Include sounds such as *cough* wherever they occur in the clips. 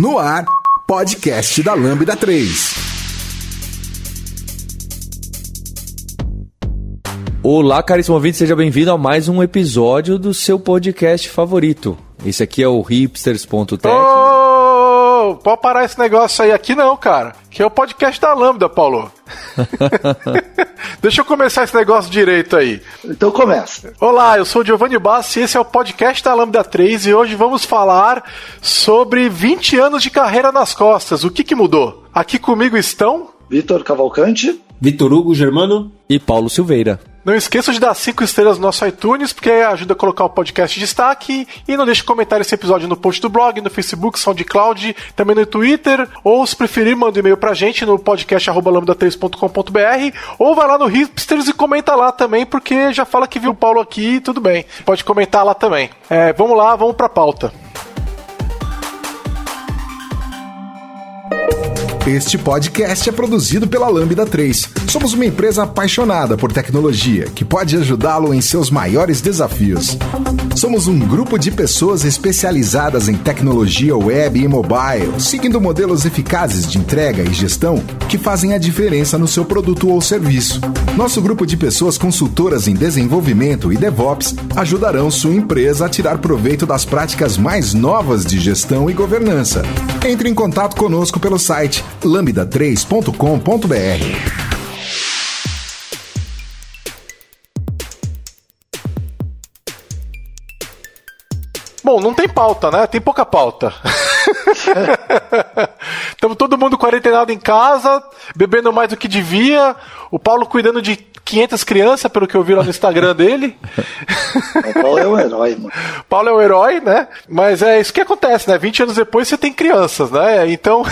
No ar, podcast da Lambda 3. Olá, caríssimo ouvinte, seja bem-vindo a mais um episódio do seu podcast favorito. Esse aqui é o hipsters.tech. Ô, pode parar esse negócio aí aqui não, cara. Que é o podcast da Lambda, Paulo. *laughs* Deixa eu começar esse negócio direito aí. Então começa. Olá, eu sou o Giovanni Bassi e esse é o podcast da Lambda 3 e hoje vamos falar sobre 20 anos de carreira nas costas. O que, que mudou? Aqui comigo estão... Vitor Cavalcante. Vitor Hugo Germano. E Paulo Silveira. Não esqueça de dar 5 estrelas no nosso iTunes, porque ajuda a colocar o podcast em destaque. E não deixe de comentar esse episódio no post do blog, no Facebook, SoundCloud, também no Twitter. Ou, se preferir, manda um e-mail pra gente no podcast.lambda3.com.br. Ou vai lá no Hipsters e comenta lá também, porque já fala que viu o Paulo aqui e tudo bem. Pode comentar lá também. É, vamos lá, vamos pra pauta. Este podcast é produzido pela Lambda 3. Somos uma empresa apaixonada por tecnologia que pode ajudá-lo em seus maiores desafios. Somos um grupo de pessoas especializadas em tecnologia web e mobile, seguindo modelos eficazes de entrega e gestão que fazem a diferença no seu produto ou serviço. Nosso grupo de pessoas consultoras em desenvolvimento e DevOps ajudarão sua empresa a tirar proveito das práticas mais novas de gestão e governança. Entre em contato conosco pelo site lambda3.com.br. Bom, não tem pauta, né? Tem pouca pauta. *laughs* Estamos todo mundo quarentenado em casa, bebendo mais do que devia. O Paulo cuidando de 500 crianças, pelo que eu vi lá no Instagram dele. O *laughs* Paulo é o herói, mano. Paulo é o herói, né? Mas é isso que acontece, né? 20 anos depois você tem crianças, né? Então.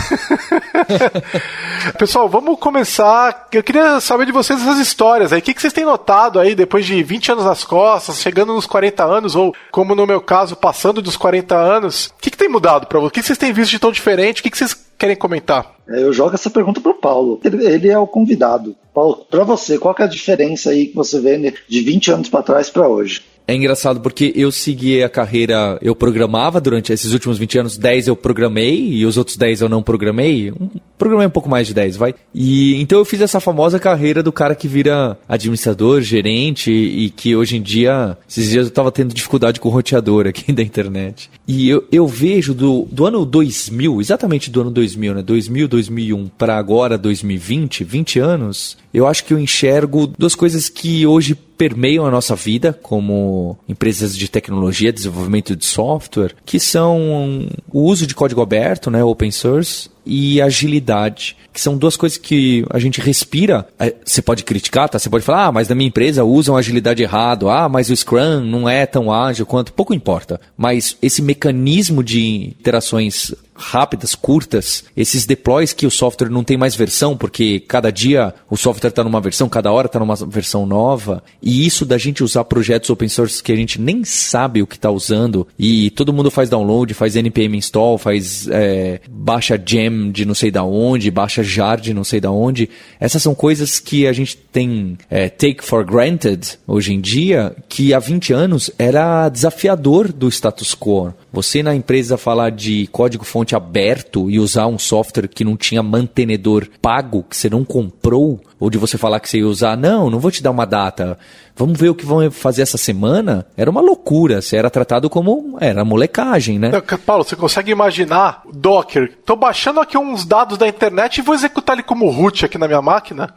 *laughs* Pessoal, vamos começar. Eu queria saber de vocês essas histórias aí. O que vocês têm notado aí depois de 20 anos nas costas, chegando nos 40 anos, ou como no meu caso, passando dos 40 anos? O que, tem mudado para vocês? O que vocês têm visto de tão diferente? O que vocês querem comentar? É, eu jogo essa pergunta pro Paulo. Ele, ele é o convidado. Paulo, para você, qual é a diferença aí que você vê de 20 anos para trás para hoje? É engraçado porque eu segui a carreira, eu programava durante esses últimos 20 anos, 10 eu programei e os outros 10 eu não programei. Programei um pouco mais de 10, vai. E então eu fiz essa famosa carreira do cara que vira administrador, gerente e que hoje em dia, esses dias eu tava tendo dificuldade com o roteador aqui *laughs* da internet. E eu, eu vejo do, do ano 2000, exatamente do ano 2000, né? 2000, 2001 para agora 2020, 20 anos, eu acho que eu enxergo duas coisas que hoje permeiam a nossa vida como empresas de tecnologia, desenvolvimento de software, que são o uso de código aberto, né, open source, e agilidade, que são duas coisas que a gente respira. É, você pode criticar, tá? Você pode falar, ah, mas na minha empresa usam agilidade errado, ah, mas o Scrum não é tão ágil quanto. Pouco importa. Mas esse mecanismo de interações rápidas, curtas, esses deploys que o software não tem mais versão, porque cada dia o software está numa versão, cada hora está numa versão nova, e isso da gente usar projetos open source que a gente nem sabe o que está usando, e todo mundo faz download, faz npm install, faz é, baixa gem de não sei da onde, baixa jar de não sei da onde, essas são coisas que a gente tem é, take for granted hoje em dia, que há 20 anos era desafiador do status quo. Você na empresa falar de código fonte aberto e usar um software que não tinha mantenedor pago, que você não comprou, ou de você falar que você ia usar, não, não vou te dar uma data, vamos ver o que vão fazer essa semana, era uma loucura. Você era tratado como. Era molecagem, né? Paulo, você consegue imaginar Docker? Tô baixando aqui uns dados da internet e vou executar ele como root aqui na minha máquina?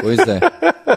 Pois é.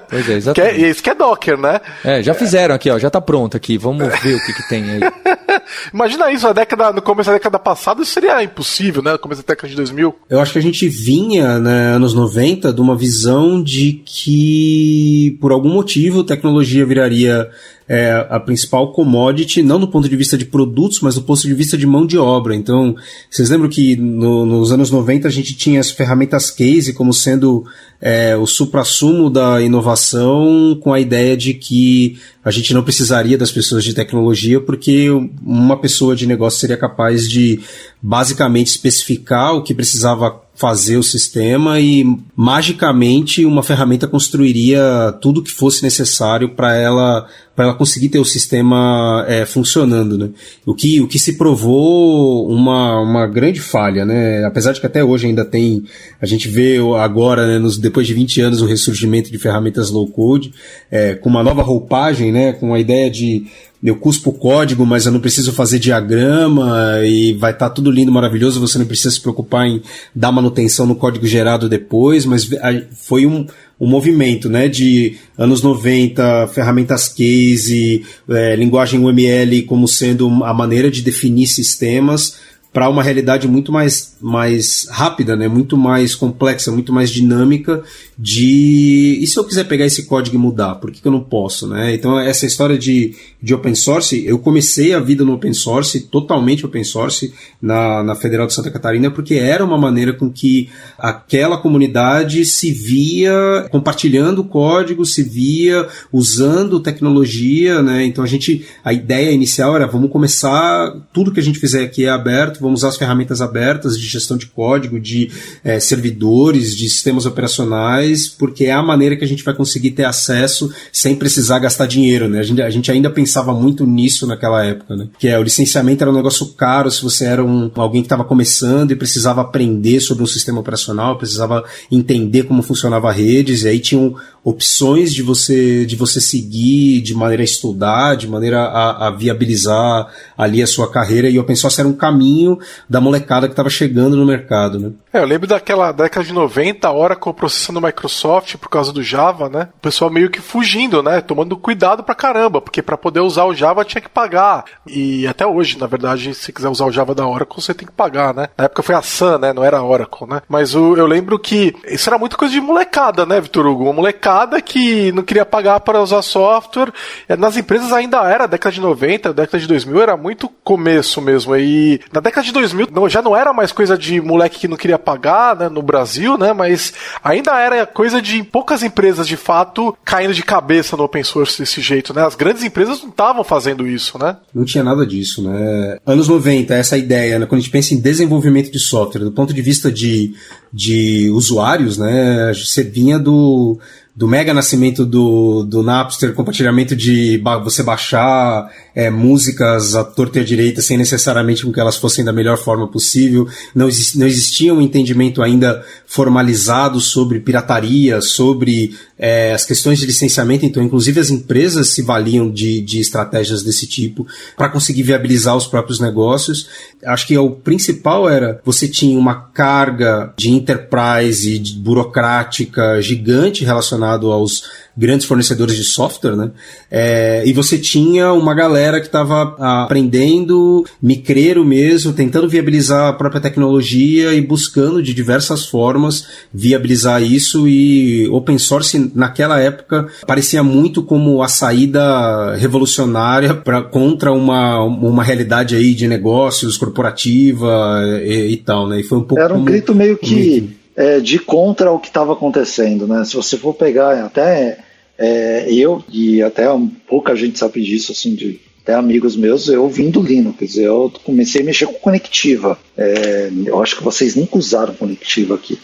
Pois é, exatamente. *laughs* Que é, isso que é Docker, né? É, já fizeram aqui, ó, já tá pronto aqui. Vamos ver o que, que tem aí. *laughs* Imagina isso, na década, no começo da década passada, isso seria impossível, né? No começo da década de 2000. Eu acho que a gente vinha, né, anos 90, de uma visão de que, por algum motivo, tecnologia viraria é, a principal commodity, não do ponto de vista de produtos, mas do ponto de vista de mão de obra. Então, vocês lembram que no, nos anos 90 a gente tinha as ferramentas case como sendo é, o supra-sumo da inovação, com a ideia de que a gente não precisaria das pessoas de tecnologia, porque uma pessoa de negócio seria capaz de basicamente especificar o que precisava fazer o sistema e magicamente uma ferramenta construiria tudo que fosse necessário para ela ela conseguir ter o sistema é, funcionando, né? O que, o que se provou uma, uma grande falha, né? Apesar de que até hoje ainda tem, a gente vê agora, né, nos, depois de 20 anos, o ressurgimento de ferramentas low code, é, com uma nova roupagem, né? Com a ideia de eu cuspo o código, mas eu não preciso fazer diagrama e vai estar tá tudo lindo, maravilhoso, você não precisa se preocupar em dar manutenção no código gerado depois, mas foi um, um movimento, né, de anos 90, ferramentas case, é, linguagem UML como sendo a maneira de definir sistemas, para uma realidade muito mais, mais rápida, né? muito mais complexa, muito mais dinâmica de e se eu quiser pegar esse código e mudar, por que, que eu não posso? Né? Então essa história de, de open source, eu comecei a vida no open source, totalmente open source, na, na Federal de Santa Catarina, porque era uma maneira com que aquela comunidade se via compartilhando código, se via usando tecnologia, né? Então a gente, a ideia inicial era vamos começar, tudo que a gente fizer aqui é aberto, vamos usar as ferramentas abertas de gestão de código, de é, servidores, de sistemas operacionais, porque é a maneira que a gente vai conseguir ter acesso sem precisar gastar dinheiro, né? A gente, a gente ainda pensava muito nisso naquela época, né? Que é o licenciamento era um negócio caro se você era um, alguém que estava começando e precisava aprender sobre um sistema operacional, precisava entender como funcionava redes, e aí tinham opções de você de você seguir de maneira a estudar, de maneira a, a viabilizar ali a sua carreira, e o open source era um caminho da molecada que estava chegando no mercado, né? É, eu lembro daquela década de 90, a Oracle processando Microsoft por causa do Java, né? O pessoal meio que fugindo, né? Tomando cuidado pra caramba, porque para poder usar o Java tinha que pagar. E até hoje, na verdade, se quiser usar o Java da Oracle, você tem que pagar, né? Na época foi a Sun, né? Não era a Oracle, né? Mas o, eu lembro que isso era muita coisa de molecada, né, Vitor Hugo? Uma molecada que não queria pagar para usar software. É, nas empresas ainda era, década de 90, década de 2000 era muito começo mesmo. E na década de 2000 não, já não era mais coisa de moleque que não queria pagar, né, no Brasil, né, mas ainda era coisa de poucas empresas de fato caindo de cabeça no open source desse jeito, né? As grandes empresas não estavam fazendo isso, né? Não tinha nada disso, né? Anos 90, essa ideia, né, quando a gente pensa em desenvolvimento de software, do ponto de vista de, de usuários, né, você vinha do do mega nascimento do, do Napster, compartilhamento de ba você baixar é, músicas à torta e à direita sem necessariamente com que elas fossem da melhor forma possível. Não, exist, não existia um entendimento ainda formalizado sobre pirataria, sobre é, as questões de licenciamento. Então, inclusive, as empresas se valiam de, de estratégias desse tipo para conseguir viabilizar os próprios negócios. Acho que o principal era você tinha uma carga de enterprise, de burocrática gigante relacionado aos grandes fornecedores de software, né? É, e você tinha uma galera que estava aprendendo, micreiro mesmo, tentando viabilizar a própria tecnologia e buscando de diversas formas viabilizar isso e open source naquela época parecia muito como a saída revolucionária para contra uma, uma realidade aí de negócios corporativa e, e tal, né? E foi um pouco Era um grito meio que é, de contra o que estava acontecendo, né? Se você for pegar até é, eu, e até pouca gente sabe disso, assim, de até amigos meus, eu vim do Linux, eu comecei a mexer com conectiva. É, eu acho que vocês nunca usaram conectiva aqui,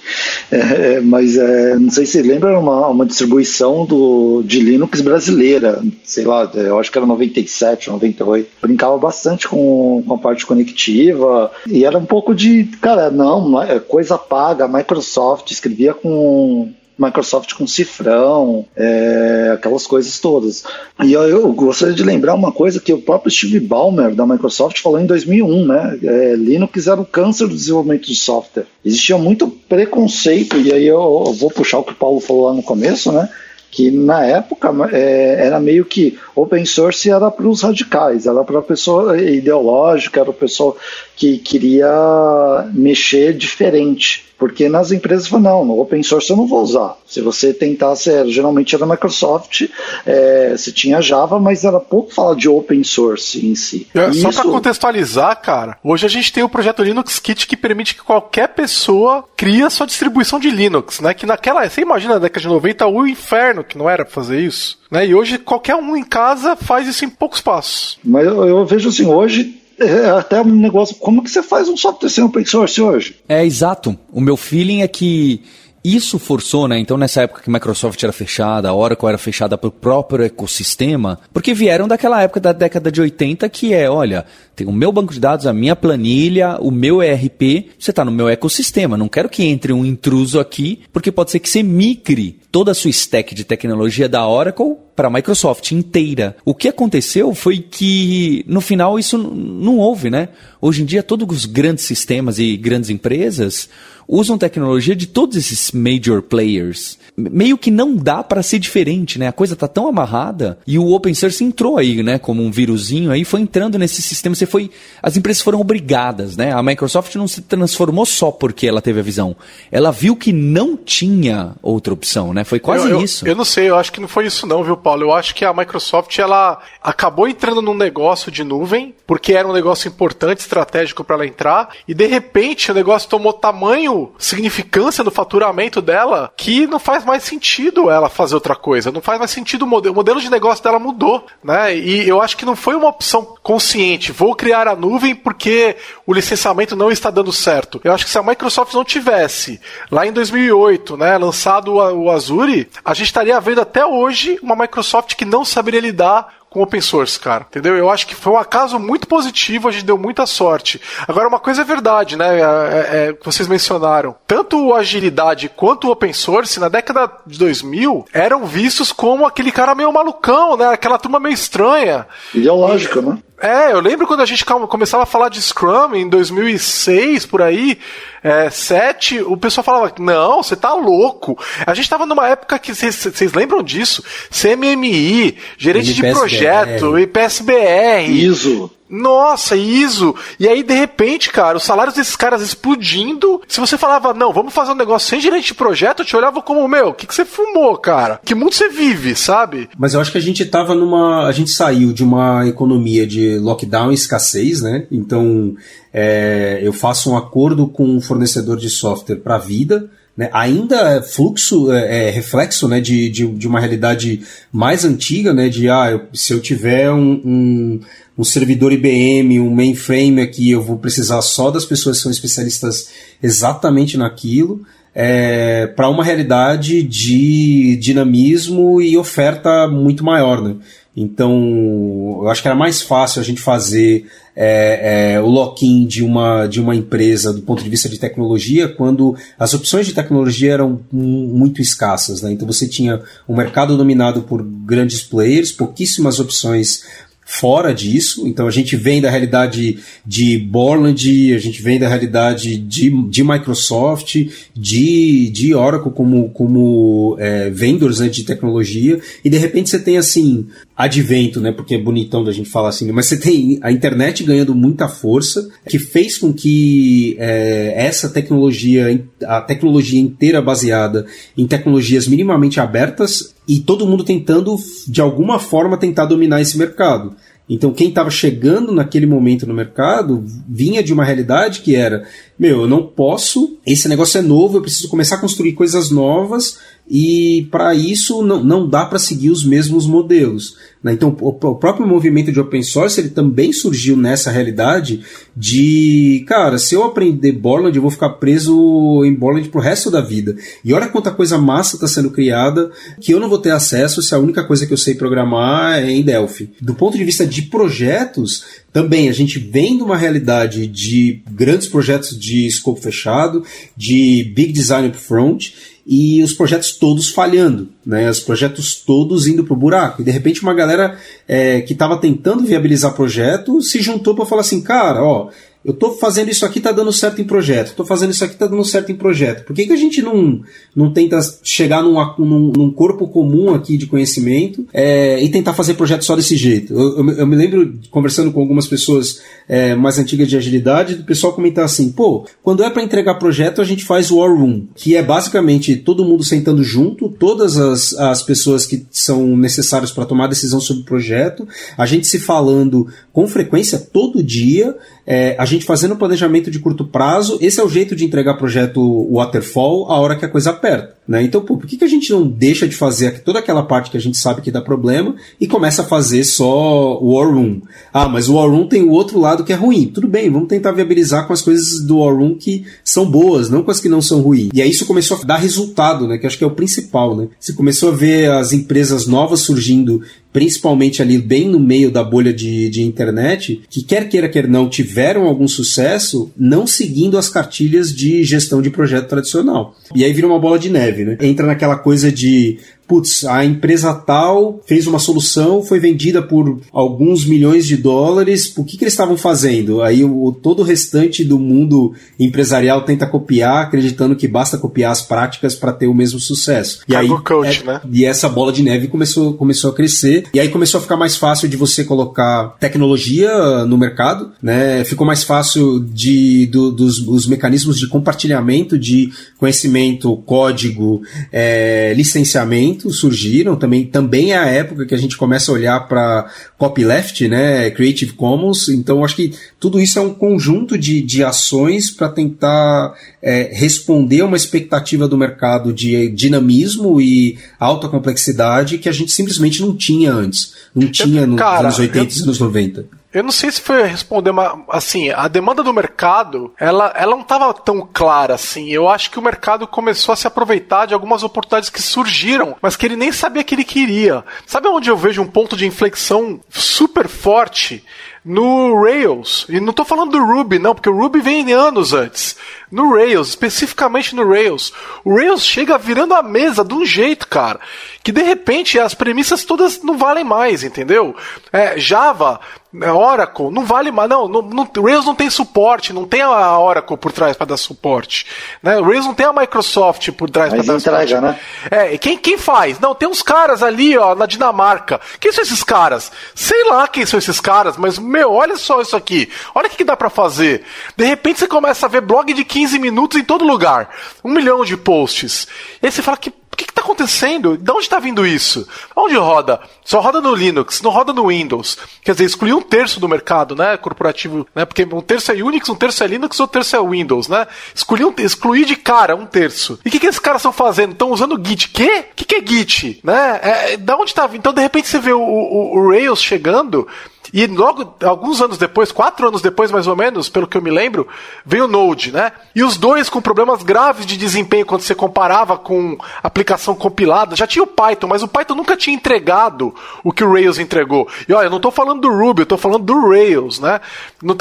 é, mas é, não sei se lembra uma, uma distribuição do, de Linux brasileira, sei lá, eu acho que era 97, 98. Brincava bastante com, com a parte conectiva e era um pouco de, cara, não, é coisa paga, Microsoft escrevia com Microsoft com cifrão, é, aquelas coisas todas. E eu, eu, gostaria de lembrar uma coisa que o próprio Steve Ballmer da Microsoft falou em 2001, né? É, Linux era o câncer do desenvolvimento de software. Existia muito preconceito, e aí eu, eu vou puxar o que o Paulo falou lá no começo, né? que na época é, era meio que open source era para os radicais, era para a pessoa ideológica, era a pessoa que queria mexer diferente. Porque nas empresas falam, não, no open source eu não vou usar. Se você tentasse, geralmente era Microsoft, é, você tinha Java, mas era pouco falar de open source em si. É, só Isso... para contextualizar, cara, hoje a gente tem o projeto Linux Kit que permite que qualquer pessoa crie a sua distribuição de Linux, né? Que naquela, você imagina na década de 90 o inferno que não era fazer isso. Né? E hoje qualquer um em casa faz isso em poucos passos. Mas eu, eu vejo assim, hoje é até um negócio. Como que você faz um software sem open source hoje? É exato. O meu feeling é que Isso forçou, né? Então, nessa época que Microsoft era fechada, a Oracle era fechada para o próprio ecossistema, porque vieram daquela época da década de 80 que é, olha, tem o meu banco de dados, a minha planilha, o meu ERP, você está no meu ecossistema. Não quero que entre um intruso aqui, porque pode ser que você migre toda a sua stack de tecnologia da Oracle para a Microsoft inteira. O que aconteceu foi que no final isso não houve, né? Hoje em dia todos os grandes sistemas e grandes empresas usam tecnologia de todos esses major players. Meio que não dá para ser diferente, né? A coisa tá tão amarrada e o open source entrou aí, né, como um vírusinho aí, foi entrando nesse sistema, você foi, as empresas foram obrigadas, né? A Microsoft não se transformou só porque ela teve a visão. Ela viu que não tinha outra opção, né? Foi quase eu, eu, isso. Eu não sei, eu acho que não foi isso não, viu, Paulo? Eu acho que a Microsoft ela acabou entrando num negócio de nuvem, porque era um negócio importante, estratégico para ela entrar, e de repente o negócio tomou tamanho, significância no faturamento dela, que não faz mais sentido ela fazer outra coisa. Não faz mais sentido o modelo. O modelo de negócio dela mudou, né? E eu acho que não foi uma opção consciente. Vou criar a nuvem porque o licenciamento não está dando certo. Eu acho que se a Microsoft não tivesse lá em 2008, né, lançado o Azure, a gente estaria vendo até hoje uma Microsoft que não saberia lidar com open source, cara. Entendeu? Eu acho que foi um acaso muito positivo, a gente deu muita sorte. Agora, uma coisa é verdade, né? É, é, é, vocês mencionaram. Tanto o agilidade quanto o open source, na década de 2000, eram vistos como aquele cara meio malucão, né? Aquela turma meio estranha. Ideológico, né? É, eu lembro quando a gente começava a falar de Scrum em 2006, por aí, é, 7, o pessoal falava, não, você tá louco. A gente tava numa época que, vocês lembram disso? CMMI, gerente IPSBR. de projeto, IPSBR. ISO. Nossa, ISO. E aí, de repente, cara, os salários desses caras explodindo. Se você falava, não, vamos fazer um negócio sem gerente de projeto, eu te olhava como, meu, o que, que você fumou, cara? Que mundo você vive, sabe? Mas eu acho que a gente tava numa. A gente saiu de uma economia de lockdown e escassez, né? Então, é, eu faço um acordo com um fornecedor de software para vida. Né, ainda é fluxo, é, é, reflexo né, de, de, de, uma realidade mais antiga, né, de ah, eu, se eu tiver um, um, um, servidor IBM, um mainframe aqui, eu vou precisar só das pessoas que são especialistas exatamente naquilo, é, para uma realidade de dinamismo e oferta muito maior. Né? Então, eu acho que era mais fácil a gente fazer é, é, o lock-in de uma, de uma empresa do ponto de vista de tecnologia quando as opções de tecnologia eram muito escassas. Né? Então, você tinha um mercado dominado por grandes players, pouquíssimas opções fora disso. Então a gente vem da realidade de Borland, a gente vem da realidade de, de Microsoft, de, de Oracle como, como é, vendors né, de tecnologia, e de repente você tem assim, advento, né? Porque é bonitão da gente falar assim, mas você tem a internet ganhando muita força, que fez com que é, essa tecnologia, a tecnologia inteira baseada em tecnologias minimamente abertas, e todo mundo tentando, de alguma forma, tentar dominar esse mercado. Então, quem estava chegando naquele momento no mercado vinha de uma realidade que era: meu, eu não posso, esse negócio é novo, eu preciso começar a construir coisas novas e para isso não, não dá para seguir os mesmos modelos. Né? Então, o, o, próprio movimento de open source ele também surgiu nessa realidade de, cara, se eu aprender Borland, eu vou ficar preso em Borland pro resto da vida. E olha quanta coisa massa está sendo criada que eu não vou ter acesso se a única coisa que eu sei programar é em Delphi. Do ponto de vista de projetos, também a gente vem de uma realidade de grandes projetos de escopo fechado, de big design upfront, e os projetos todos falhando, né? Os projetos todos indo pro buraco. E de repente uma galera é, que estava tentando viabilizar projeto se juntou para falar assim, cara, ó, eu estou fazendo isso aqui, está dando certo em projeto, estou fazendo isso aqui, está dando certo em projeto. Por que, que a gente não, não tenta chegar num, num, num corpo comum aqui de conhecimento é, e tentar fazer projeto só desse jeito? Eu, eu, eu me lembro, conversando com algumas pessoas é, mais antigas de agilidade, do pessoal comentar assim, pô, quando é para entregar projeto, a gente faz War Room, que é basicamente todo mundo sentando junto, todas as, as pessoas que são necessárias para tomar decisão sobre o projeto, a gente se falando com frequência todo dia, é, a gente fazendo planejamento de curto prazo, esse é o jeito de entregar projeto waterfall a hora que a coisa aperta. Né? Então, pô, por que, que a gente não deixa de fazer toda aquela parte que a gente sabe que dá problema e começa a fazer só o War Room? Ah, mas o War Room tem o outro lado que é ruim. Tudo bem, vamos tentar viabilizar com as coisas do War Room que são boas, não com as que não são ruins. E aí isso começou a dar resultado, né? Que acho que é o principal, né? Você começou a ver as empresas novas surgindo principalmente ali bem no meio da bolha de, de internet, que quer queira, quer não, tiveram algum sucesso não seguindo as cartilhas de gestão de projeto tradicional. E aí vira uma bola de neve, né? Entra naquela coisa de putz, a empresa tal fez uma solução, foi vendida por alguns milhões de dólares, o que, que eles estavam fazendo? Aí o, todo o restante do mundo empresarial tenta copiar, acreditando que basta copiar as práticas para ter o mesmo sucesso. E aí, coach, é, né? E essa bola de neve começou, começou a crescer, e aí começou a ficar mais fácil de você colocar tecnologia no mercado, né? Ficou mais fácil de, do, dos os mecanismos de compartilhamento de conhecimento, código, é, licenciamento surgiram, também, também é a época que a gente começa a olhar para copyleft, né, Creative Commons, então acho que tudo isso é um conjunto de, de ações para tentar é, responder a uma expectativa do mercado de dinamismo e alta complexidade que a gente simplesmente não tinha antes, não tinha nos Cara, anos 80 eu... e anos 90. Eu não sei se foi responder, mas assim, a demanda do mercado, ela, ela não estava tão clara assim. Eu acho que o mercado começou a se aproveitar de algumas oportunidades que surgiram, mas que ele nem sabia que ele queria. Sabe onde eu vejo um ponto de inflexão super forte? No Rails. E não estou falando do Ruby, não, porque o Ruby vem anos antes. No Rails, especificamente no Rails. O Rails chega virando a mesa de um jeito, cara, que de repente as premissas todas não valem mais, entendeu? É, Java é, Oracle, não vale mais. Não, não, não, Rails não tem suporte, não tem a Oracle por trás para dar suporte. Né? O Rails não tem a Microsoft por trás para dar entrega, suporte. Né? É, quem, quem faz? Não, tem uns caras ali, ó, na Dinamarca. Quem são esses caras? Sei lá quem são esses caras, mas, meu, olha só isso aqui. Olha o que, que dá para fazer. De repente você começa a ver blog de 15 minutos em todo lugar. Um milhão de posts. E aí você fala que o que está acontecendo? De onde está vindo isso? Onde roda? Só roda no Linux, não roda no Windows. Quer dizer, excluir um terço do mercado, né? Corporativo, né? Porque um terço é Unix, um terço é Linux, outro terço é Windows, né? Excluir, um, de cara um terço. E o que, que esses caras estão fazendo? Estão usando Git. Quê? O que, que é Git? Né? É, da onde está vindo? Então, de repente, você vê o, o, o Rails chegando e logo, alguns anos depois, quatro anos depois mais ou menos, pelo que eu me lembro, veio o Node, né? E os dois com problemas graves de desempenho quando você comparava com aplicação compilada. Já tinha o Python, mas o Python nunca tinha entregado o que o Rails entregou. E olha, eu não estou falando do Ruby, eu estou falando do Rails, né?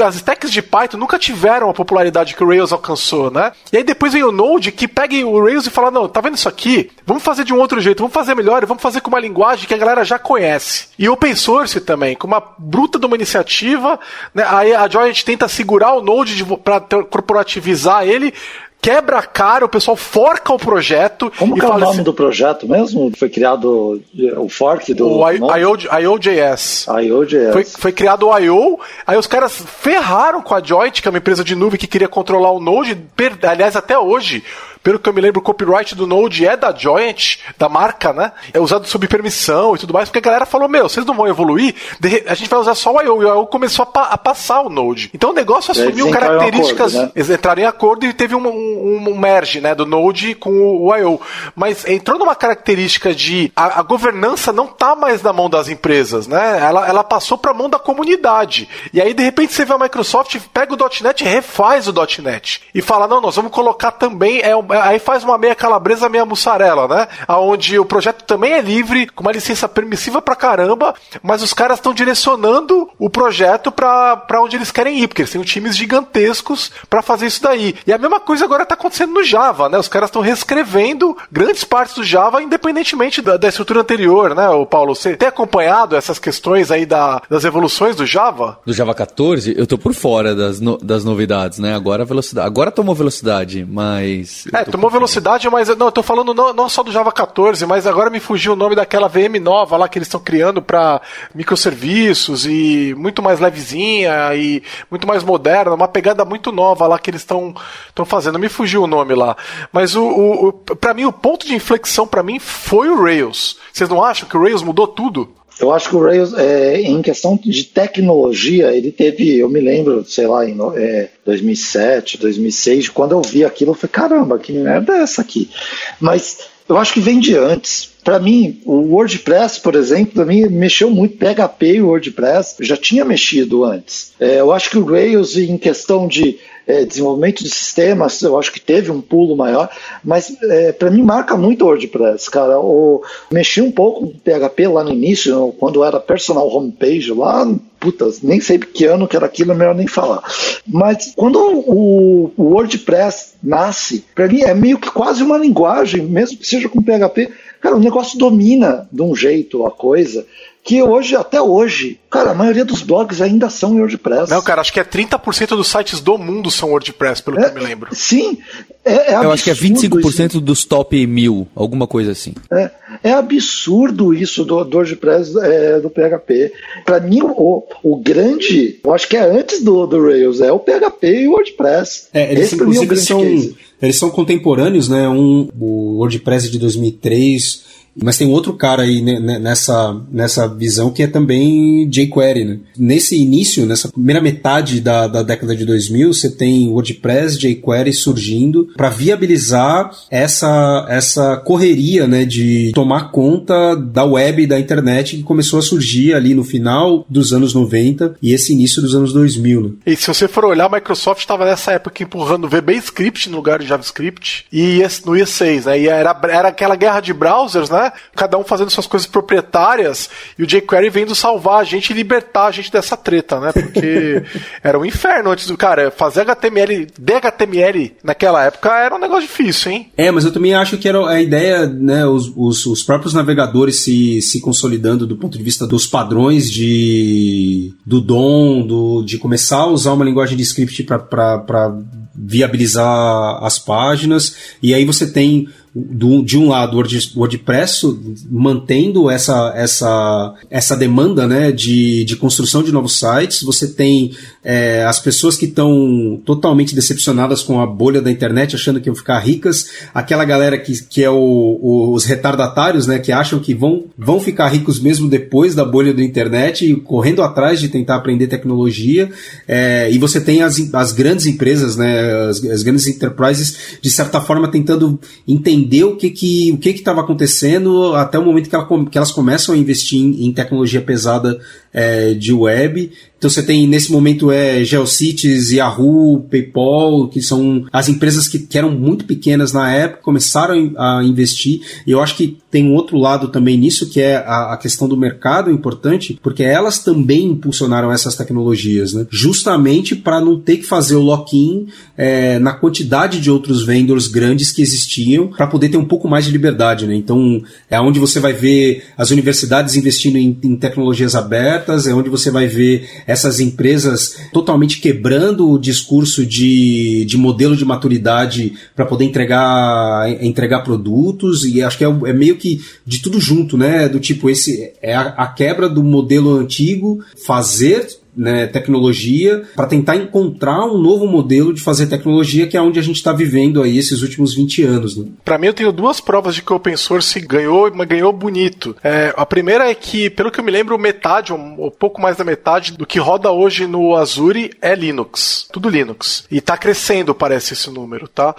As stacks de Python nunca tiveram a popularidade que o Rails alcançou, né? E aí depois veio o Node que pega o Rails e fala: não, tá vendo isso aqui? Vamos fazer de um outro jeito, vamos fazer melhor, vamos fazer com uma linguagem que a galera já conhece. E open source também, com uma bruta de uma iniciativa, né? Aí a Joy tenta segurar o Node para corporativizar ele, quebra a cara, o pessoal forca o projeto. Como que é o nome assim, do projeto mesmo? Foi criado o fork do. O IOJS. IOJS. Foi, foi criado o IO, aí os caras ferraram com a Joint, que é uma empresa de nuvem que queria controlar o Node, aliás, até hoje pelo que eu me lembro, o copyright do Node é da Joint, da marca, né? É usado sob permissão e tudo mais, porque a galera falou: meu, vocês não vão evoluir, a gente vai usar só o I.O. E o I.O. começou a, pa a, passar o Node. Então o negócio assumiu características. Acordo, né? entraram em acordo e teve um, um, um, merge, né? Do Node com o I.O. Mas entrou numa característica de a, a, governança não tá mais na mão das empresas, né? Ela, ela passou pra mão da comunidade. E aí, de repente, você vê a Microsoft, pega o .NET e refaz o .NET. E fala: não, nós vamos colocar também. É, aí faz uma meia calabresa, meia mussarela, né? Aonde o projeto também é livre, com uma licença permissiva pra caramba, mas os caras estão direcionando o projeto para onde eles querem ir, porque eles têm times gigantescos para fazer isso daí. E a mesma coisa agora tá acontecendo no Java, né? Os caras estão reescrevendo grandes partes do Java, independentemente da, da, estrutura anterior, né, o Paulo? Você tem acompanhado essas questões aí da, das evoluções do Java? Do Java 14, eu tô por fora das, no, das novidades, né? Agora a velocidade. Agora tomou velocidade, mas. É, tomou velocidade, mas não, eu tô falando não, não, só do Java 14, mas agora me fugiu o nome daquela VM nova lá que eles estão criando para microserviços e muito mais levezinha e muito mais moderna, uma pegada muito nova lá que eles estão fazendo. Me fugiu o nome lá. Mas o, o, o para mim o ponto de inflexão para mim foi o Rails. Vocês não acham que o Rails mudou tudo? Eu acho que o Rails, é, em questão de tecnologia, ele teve, eu me lembro, sei lá, em é, 2007, 2006, quando eu vi aquilo, eu falei, caramba, que merda é essa aqui? Mas eu acho que vem de antes. Para mim, o WordPress, por exemplo, para mim mexeu muito. PHP e o WordPress já tinha mexido antes. É, eu acho que o Rails, em questão de é, desenvolvimento de sistemas, eu acho que teve um pulo maior, mas é, para mim marca muito o WordPress, cara. O, mexi um pouco com PHP lá no início, quando era personal homepage lá, putas, nem sei que ano que era aquilo, é melhor nem falar. Mas quando o, o WordPress nasce, para mim é meio que quase uma linguagem, mesmo que seja com PHP, cara, o negócio domina de um jeito a coisa que hoje, até hoje, cara, a maioria dos blogs ainda são WordPress. Não, cara, acho que é 30% dos sites do mundo são WordPress, pelo é, que eu me lembro. Sim, é, é Eu acho que é 25% isso. dos top 1000, alguma coisa assim. É, é absurdo isso do, do WordPress, é, do PHP. Para mim, o, o grande, eu acho que é antes do, do Rails, é o PHP e o WordPress. É, eles, Esse, mim, é são, eles são contemporâneos, né? Um, o WordPress de 2003 mas tem outro cara aí nessa, nessa visão que é também jQuery. Né? Nesse início, nessa primeira metade da, da década de 2000, você tem WordPress, jQuery surgindo para viabilizar essa, essa correria né, de tomar conta da web e da internet que começou a surgir ali no final dos anos 90 e esse início dos anos 2000. Né? E se você for olhar, a Microsoft estava nessa época empurrando VBScript no lugar de JavaScript e no IE6, né? E era, era aquela guerra de browsers, né? Cada um fazendo suas coisas proprietárias e o jQuery vendo salvar a gente e libertar a gente dessa treta, né? Porque *laughs* era um inferno antes do cara. Fazer HTML, DHTML naquela época era um negócio difícil, hein? É, mas eu também acho que era a ideia, né? Os, os, os próprios navegadores se, se consolidando do ponto de vista dos padrões de do DOM, do, de começar a usar uma linguagem de script para viabilizar as páginas. E aí você tem do, de um lado o WordPress mantendo essa, essa, essa demanda né, de, de construção de novos sites, você tem é, as pessoas que estão totalmente decepcionadas com a bolha da internet, achando que vão ficar ricas, aquela galera que, que é o, o, os retardatários, né, que acham que vão, vão ficar ricos mesmo depois da bolha da internet, correndo atrás de tentar aprender tecnologia, é, e você tem as, as grandes empresas, né, as, as grandes enterprises, de certa forma tentando entender entender o que que o que estava acontecendo até o momento que, ela, que, elas começam a investir em, em tecnologia pesada é, de web então você tem nesse momento é GeoCities, Yahoo, PayPal, que são as empresas que, que eram muito pequenas na época, começaram a investir. E eu acho que tem um outro lado também nisso, que é a, a questão do mercado importante, porque elas também impulsionaram essas tecnologias, né? justamente para não ter que fazer o lock-in é, na quantidade de outros vendors grandes que existiam, para poder ter um pouco mais de liberdade. Né? Então é onde você vai ver as universidades investindo em, em tecnologias abertas, é onde você vai ver essas empresas totalmente quebrando o discurso de, de modelo de maturidade para poder entregar, entregar produtos, e acho que é, é, meio que de tudo junto, né? Do tipo, esse é a, a quebra do modelo antigo, fazer né, tecnologia para tentar encontrar um novo modelo de fazer tecnologia que é onde a gente está vivendo aí esses últimos 20 anos. Né? Para mim eu tenho duas provas de que o open source ganhou, mas ganhou bonito. É, a primeira é que, pelo que eu me lembro, metade, ou um, pouco mais da metade do que roda hoje no Azure é Linux. Tudo Linux. E está crescendo, parece esse número, tá?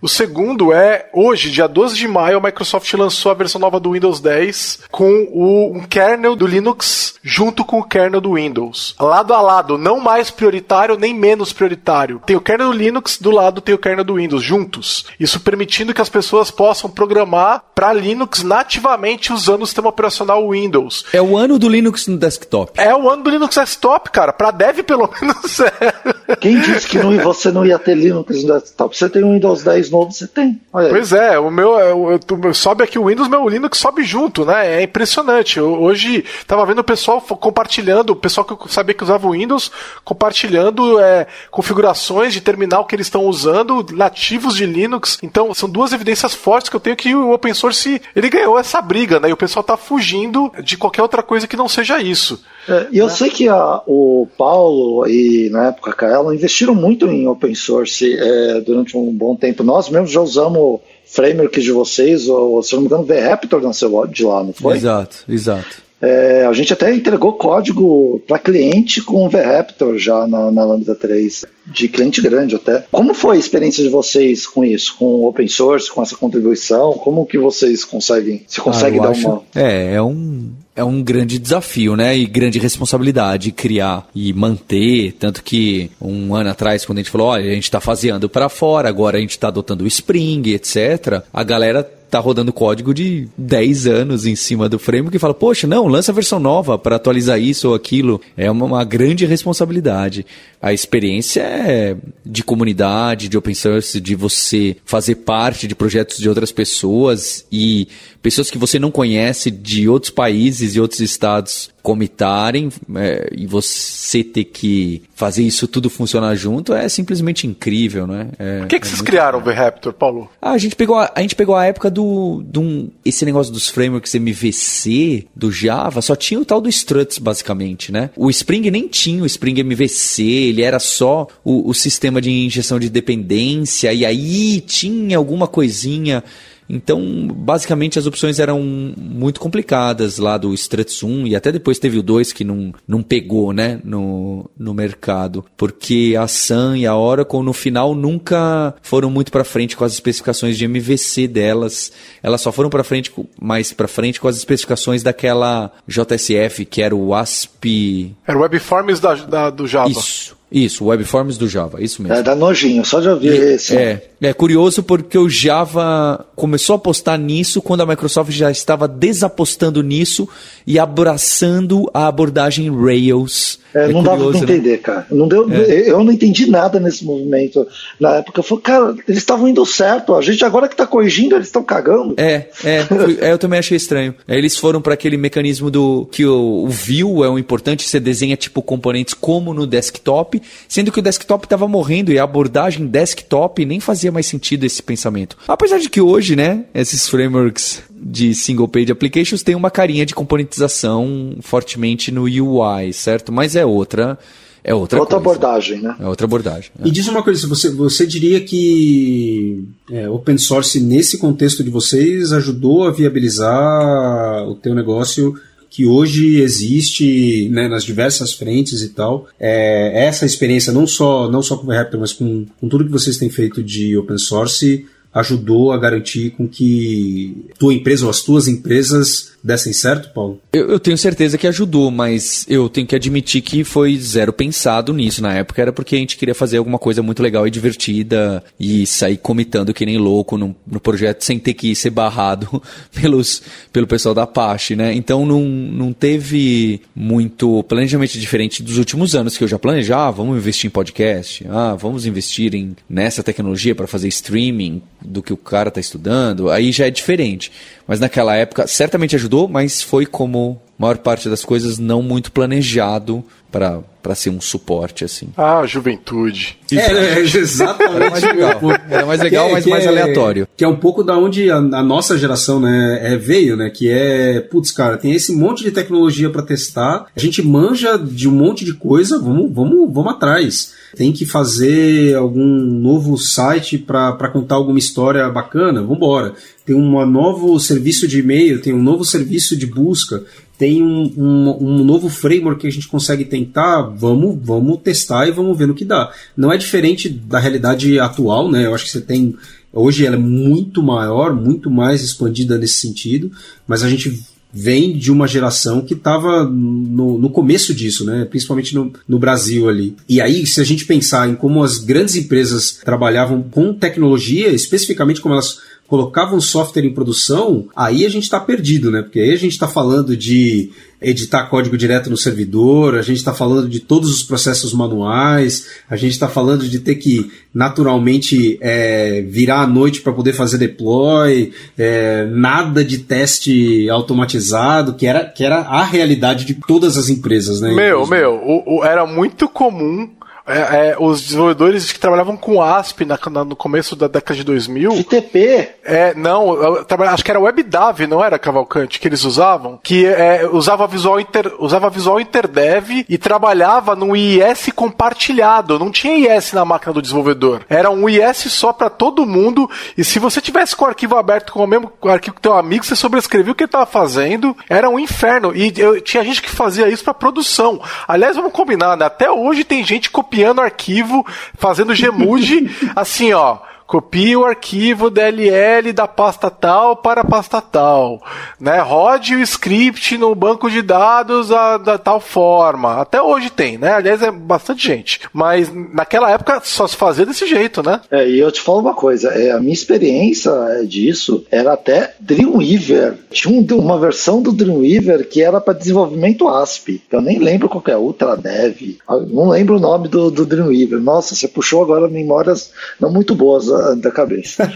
O segundo é, hoje, dia 12 de maio, a Microsoft lançou a versão nova do Windows 10 com o, um kernel do Linux junto com o kernel do Windows. Lado a lado, não mais prioritário nem menos prioritário. Tem o kernel do Linux, do lado tem o kernel do Windows, juntos. Isso permitindo que as pessoas possam programar para Linux nativamente usando o sistema operacional Windows. É o ano do Linux no desktop. É o ano do Linux desktop, cara. Para dev, pelo menos é. Quem disse que não, você não ia ter Linux no desktop? Você tem um Windows 10 novo, você tem. Pois é, o meu, eu, eu, sobe aqui o Windows, meu Linux sobe junto, né? É impressionante. Eu, hoje tava vendo o pessoal compartilhando, o pessoal que eu sabia que usava o Windows, compartilhando é, configurações de terminal que eles estão usando, nativos de Linux. Então, são duas evidências fortes que eu tenho que o open source ele ganhou essa briga, né? E o pessoal tá fugindo de qualquer outra coisa que não seja isso. É, e eu sei que a, o Paulo e na época a Kaela investiram muito em open source é, durante um bom tempo. Nós mesmos já usamos framework de vocês, ou se não me engano, VRaptor nasceu de lá, não foi? Exato, exato. É, a gente até entregou código para cliente com o VRaptor já na, na Lambda 3, de cliente grande até. Como foi a experiência de vocês com isso, com o open source, com essa contribuição? Como que vocês conseguem, se conseguem ah, dar acho, uma... É, é um, é um grande desafio, né? E grande responsabilidade criar e manter. Tanto que um ano atrás, quando a gente falou, olha, a gente está faseando para fora, agora a gente está adotando o Spring, etc. A galera tá rodando código de 10 anos em cima do framework e fala, poxa, não, lança a versão nova para atualizar isso ou aquilo. É uma, uma, grande responsabilidade. A experiência é de comunidade, de open source, de você fazer parte de projetos de outras pessoas e pessoas que você não conhece de outros países e outros estados comitarem é, e você ter que fazer isso tudo funcionar junto é simplesmente incrível, né? É, Por que, que é vocês criaram o V-Raptor, Paulo? Ah, a gente pegou a, a, gente pegou a época do, do esse negócio dos frameworks MVC do Java, só tinha o tal do struts basicamente, né? O Spring nem tinha o Spring MVC, ele era só o, o sistema de injeção de dependência e aí tinha alguma coisinha então, basicamente, as opções eram muito complicadas lá do Struts 1 e até depois teve o 2 que não, não pegou né, no, no mercado. Porque a Sun e a Oracle, no final, nunca foram muito para frente com as especificações de MVC delas. Elas só foram para frente, mais para frente com as especificações daquela JSF, que era o ASP... Era o Webforms da, da, do Java. Isso. Isso, Webforms do Java, isso mesmo. É, dá nojinho, só de ouvir e, esse. É, é curioso porque o Java começou a apostar nisso quando a Microsoft já estava desapostando nisso e abraçando a abordagem Rails é, é não curioso, dava pra né? entender, cara. Não deu, é. Eu não entendi nada nesse movimento. Na época, eu falei, cara, eles estavam indo certo. A gente agora que tá corrigindo, eles estão cagando. É, é, foi, é, eu também achei estranho. Eles foram para aquele mecanismo do que o, o view é o importante, você desenha tipo componentes como no desktop, sendo que o desktop estava morrendo e a abordagem desktop nem fazia mais sentido esse pensamento. Apesar de que hoje, né, esses frameworks de single page applications tem uma carinha de componentização fortemente no UI, certo? Mas é outra. É outra, outra coisa. abordagem, né? É outra abordagem. É. E diz uma coisa, você, você diria que é, open source nesse contexto de vocês ajudou a viabilizar o teu negócio que hoje existe né, nas diversas frentes e tal. É, essa experiência não só não só com o Raptor, mas com, com tudo que vocês têm feito de open source ajudou a garantir com que tua empresa ou as tuas empresas dessem certo, Paulo? Eu, eu, tenho certeza que ajudou, mas eu tenho que admitir que foi zero pensado nisso na época. Era porque a gente queria fazer alguma coisa muito legal e divertida e sair comitando que nem louco no, no projeto sem ter que ser barrado *laughs* pelos, pelo pessoal da Apache, né? Então não, não teve muito planejamento diferente dos últimos anos que eu já planejava. Ah, vamos investir em podcast, ah, vamos investir em, nessa tecnologia para fazer streaming do que o cara está estudando. Aí já é diferente. Mas naquela época certamente ajudou, mas foi como maior parte das coisas não muito planejado para ser um suporte assim. Ah, juventude. É, é exatamente. Era mais legal, Era mais legal é, mas mais é, aleatório. Que é um pouco da onde a, a, nossa geração né, é, veio, né? Que é, putz, cara, tem esse monte de tecnologia para testar, a gente manja de um monte de coisa, vamos, vamos, vamos atrás. Tem que fazer algum novo site para contar alguma história bacana, vamos embora. Tem um novo serviço de e-mail, tem um novo serviço de busca tem um, um, um, novo framework que a gente consegue tentar, vamos, vamos testar e vamos ver no que dá. Não é diferente da realidade atual, né? Eu acho que você tem. Hoje ela é muito maior, muito mais expandida nesse sentido, mas a gente vem de uma geração que estava no, no, começo disso, né? principalmente no, no, Brasil ali. E aí, se a gente pensar em como as grandes empresas trabalhavam com tecnologia, especificamente como elas colocavam software em produção, aí a gente está perdido, né? Porque aí a gente está falando de editar código direto no servidor, a gente está falando de todos os processos manuais, a gente está falando de ter que naturalmente é, virar à noite para poder fazer deploy, é, nada de teste automatizado, que era, que era a realidade de todas as empresas, né? Meu, meu, o, o, era muito comum é, é, os desenvolvedores que trabalhavam com ASP na, na, no começo da década de 2000. FTP? É, não, eu, eu, acho que era WebDAV, não era Cavalcante, que eles usavam, que é, usava Visual Inter, usava Visual InterDev e trabalhava num IIS compartilhado. Não tinha IIS na máquina do desenvolvedor. Era um IIS só para todo mundo. E se você tivesse com o arquivo aberto com o mesmo arquivo que teu amigo, você sobrescrevia o que ele estava fazendo. Era um inferno. E eu, tinha gente que fazia isso para produção. Aliás, vamos combinar, né? Até hoje tem gente copiando arquivo, fazendo Gemude, *laughs* assim, ó copie o arquivo DLL da pasta tal para a pasta tal, né? Rode o script no banco de dados a, da tal forma. Até hoje tem, né? Aliás, é bastante gente. Mas naquela época só se fazia desse jeito, né? É, e eu te falo uma coisa, é, a minha experiência é, disso era até Dreamweaver. Tinha um, uma versão do Dreamweaver que era para desenvolvimento ASP. Eu nem lembro qual é, Ultra Dev. Não lembro o nome do, do Dreamweaver. Nossa, você puxou agora memórias não muito boas da cabeça.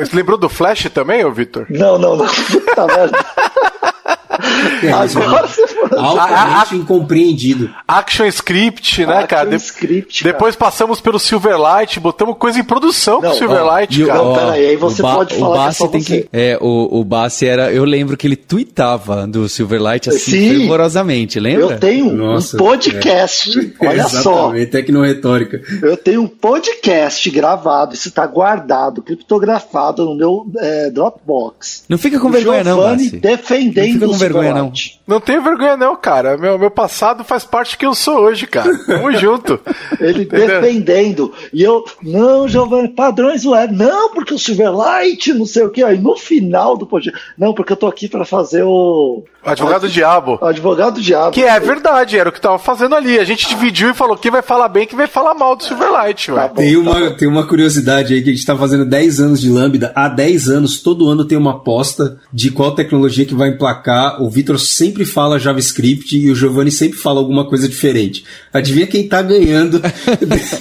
Você lembrou do Flash também, ô Victor? Não, não, não. *laughs* Tá é, *laughs* Agora você Altamente incompreendido. Action Script, né, Action cara? Script, cara? Depois passamos pelo Silverlight, botamos coisa em produção com o Silverlight, ó, cara. Não, peraí, aí você pode o falar Bassi que é tem você. que É, o, o Bassi era... Eu lembro que ele tweetava do Silverlight assim, Sim. fervorosamente, lembra? Eu tenho Nossa, um podcast, É, olha *laughs* só. Exatamente, tecnoretórica. Eu tenho um podcast gravado, isso está guardado, criptografado no meu é, Dropbox. Não fica com vergonha não, Giovanni Bassi. defendendo Não fica com o vergonha, Silverlight. Não tenho vergonha não, cara. Meu, meu passado faz parte do que eu sou hoje, cara. Tamo *laughs* junto. Ele Entendeu? defendendo. E eu, não, Giovanni, padrões web. Não, porque o Silverlight, não sei o que. Aí no final do podcast. Não, porque eu tô aqui para fazer o. Advogado do diabo. o advogado do diabo. Que é verdade, era o que tava fazendo ali. A gente dividiu e falou quem vai falar bem quem vai falar mal do Silverlight, Tá velho. bom, Tem tá uma, bom. tem uma curiosidade aí que a gente tá fazendo 10 anos de Lambda. Há 10 anos, todo ano tem uma aposta de qual tecnologia que vai emplacar. O Vitor sempre fala JavaScript e o Giovanni sempre fala alguma coisa diferente. Adivinha quem tá ganhando?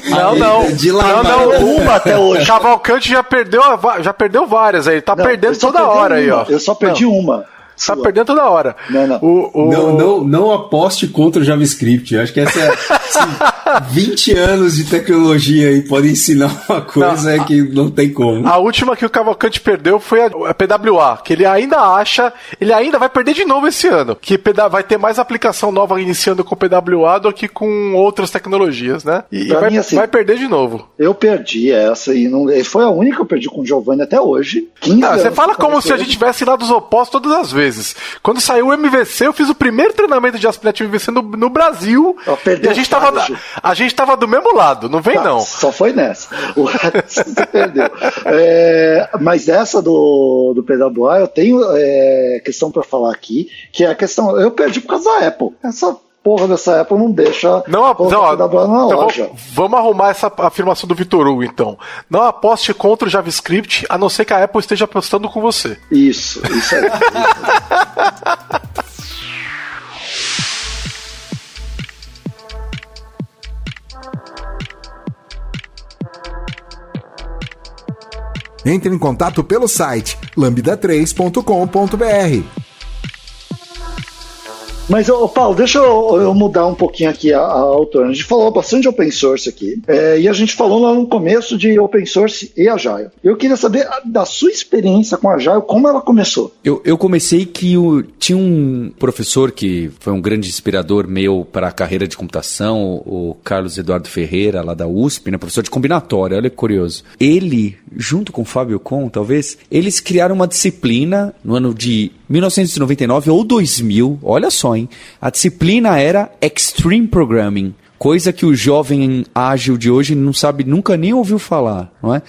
Não, *laughs* não. De Não, não. Uma até hoje. Cavalcante já perdeu, já perdeu várias aí. Tá Não, perdendo toda hora aí, uma. ó. Eu só perdi uma. Tá perdendo toda hora. Não, não. O, o- Não, não, não aposte contra o JavaScript. Eu acho que essa é. Assim, 20 anos de tecnologia e pode ensinar uma coisa é que não tem como. A última que o Cavalcante perdeu foi a, a PWA, que ele ainda acha, ele ainda vai perder de novo esse ano, que vai ter mais aplicação nova iniciando com PWA do que com outras tecnologias, né? E, e vai, mim, assim, vai perder de novo. Eu perdi essa e não, foi a única que eu perdi com o Giovanni até hoje. 15 Não, você anos fala como se a gente tivesse lados opostos todas as vezes. Quando saiu o MVC, eu fiz o primeiro treinamento de ASP.NET MVC no, no Brasil. E a gente, tava, Ju. a gente tava do mesmo lado, não vem Tá, não. Só foi nessa. O resto perdeu. É, mas essa do, do PWA, eu tenho é, questão para falar aqui, que é a questão. Eu perdi por causa da Apple. Essa porra dessa Apple não deixa Não, não, PWA na então loja. vamos, vamos arrumar essa afirmação do Vitor Hugo, então. Não aposte contra o JavaScript, a não ser que a Apple esteja apostando com você. Isso, isso aí. *laughs* Entre em contato pelo site lambda3.com.br. Mas, ô, Paulo, deixa eu, eu mudar um pouquinho aqui a, a autora. A gente falou bastante de open source aqui. é, e a gente falou lá no começo de open source e Agile. Eu queria saber a- da sua experiência com Agile, como ela começou. Eu, eu comecei que o, tinha um professor que foi um grande inspirador meu para a carreira de computação, o, o Carlos Eduardo Ferreira, lá da USP, né, professor de combinatória, olha que curioso. Ele, junto com o Fábio Con, talvez, eles criaram uma disciplina no ano de 1999 ou 2000, olha só, hein? A disciplina era Extreme Programming, coisa que o jovem ágil de hoje não sabe, nunca nem ouviu falar, não é?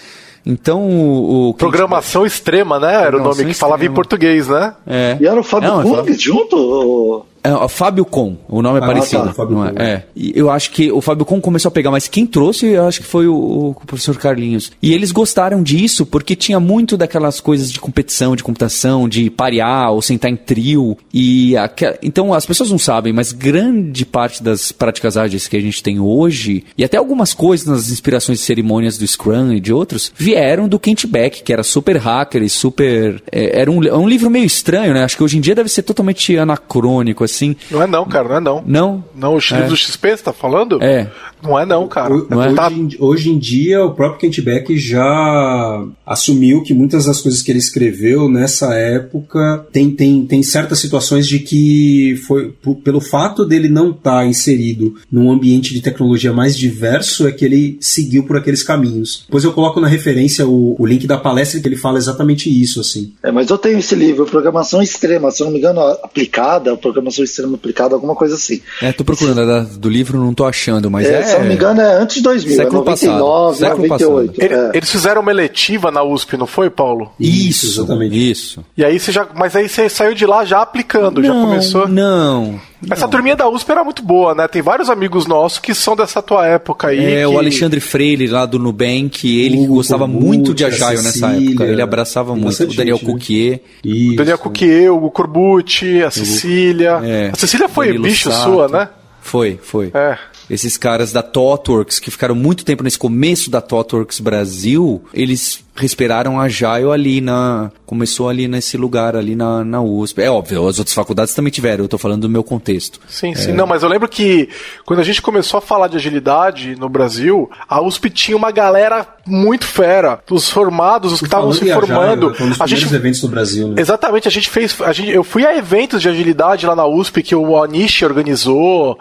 Então, o, o Programação extrema, né? Era o nome que falava em português, né? É. E era o Fábio Não, eu Kung falava- junto? É, o Fábio Com, o nome é Ah, parecido. tá, Fábio não é? Com. É. E eu acho que o Fábio Com começou a pegar, mas quem trouxe, eu acho que foi o, o professor Carlinhos. E eles gostaram disso porque tinha muito daquelas coisas de competição, de computação, de parear ou sentar em trio. E aque- então as pessoas não sabem, mas grande parte das práticas ágeis que a gente tem hoje, e até algumas coisas nas inspirações de cerimônias do Scrum e de outros, vieram do Kent Beck, que era super hacker e super. é, era um, é um livro meio estranho, né? Acho que hoje em dia deve ser totalmente anacrônico assim. Não é não, cara, não é não. Não? Não, o livro É. do XP, você tá falando? É. Não é não, cara. O- Não é? hoje, Tá- em, hoje em dia, o próprio Kent Beck já assumiu que muitas das coisas que ele escreveu nessa época tem, tem, tem certas situações de que foi pelo fato dele não estar inserido num ambiente de tecnologia mais diverso é que ele seguiu por aqueles caminhos. Depois eu coloco na referência o, o link da palestra que ele fala exatamente isso, assim. É, mas eu tenho esse livro, Programação Extrema, se eu não me engano, aplicada, Programação Extrema aplicada, alguma coisa assim. É, tô procurando da- do livro, não tô achando, mas é. É, se eu não me engano, é antes de 2000, Século é 99, passado, século 98. Ele- é. Eles fizeram uma eletiva na USP, não foi, Paulo? Isso, exatamente. Isso. E aí você já. Mas aí você saiu de lá já aplicando, já Não, começou. Não. Essa não. turminha da USP era muito boa, né? Tem vários amigos nossos que são dessa tua época aí. É, que- o Alexandre Freire lá do Nubank, ele que Hugo gostava Kogut, muito de a Agile nessa época. Ele abraçava muito. bastante O Daniel gente, né? Coquier. Isso. Daniel Coquier, o Corbucci, a Cecília. É, a Cecília foi Danilo bicho Sato. sua, né? Foi, foi. É. Esses caras da TOTWORKS, que ficaram muito tempo nesse começo da TOTWORKS Brasil, eles respiraram Agile ali na... Começou ali nesse lugar, ali na, na USP. É óbvio, as outras faculdades também tiveram, eu tô falando do meu contexto. Sim, É. sim. Não, mas eu lembro que quando a gente começou a falar de agilidade no Brasil, a USP tinha uma galera muito fera. Os formados, os que estavam se formando. Um dos A gente eventos do Brasil, né? Exatamente, a gente fez. A gente, eu fui a eventos de agilidade lá na USP que o Anish organizou.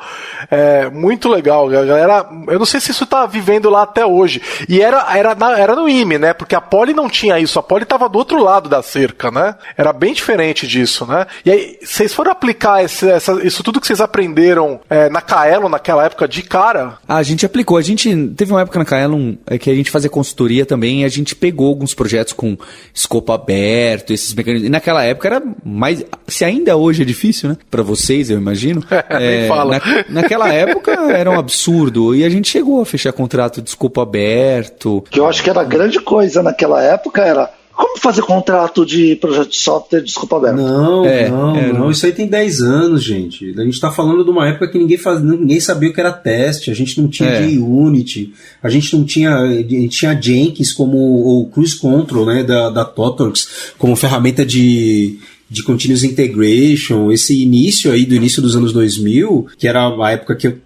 É, muito legal. A galera. Eu não sei se isso tá vivendo lá até hoje. E era, era, na- era no IME, né? Porque a Poli não tinha isso. A Poli tava do outro lado da cerca, né? Era bem diferente disso, né? E aí, vocês foram aplicar esse- essa- isso tudo que vocês aprenderam é, na Kaelo naquela época de cara? Ah, a gente aplicou. A gente teve uma época na Kaelon é, que a gente fazia consultoria também e a gente pegou alguns projetos com escopo aberto, esses mecanismos. E naquela época era mais. Se ainda hoje é difícil, né? Pra vocês, eu imagino. *laughs* Nem fala. na- naquela época era um absurdo. E a gente chegou a fechar contrato de escopo aberto. que eu acho que era grande coisa naquela época era como fazer contrato de projeto de software de desculpa aberta. Não, É, não, é, não. Isso aí tem 10 anos, gente. A gente tá falando de uma época que ninguém, faz, ninguém sabia o que era teste, a gente não tinha É. JUnity, a gente não tinha. A gente tinha Jenkins como o Cruise Control, né, da, da Totworks, como ferramenta de. De continuous integration, esse início aí do início dos anos 2000, que era a época que eu,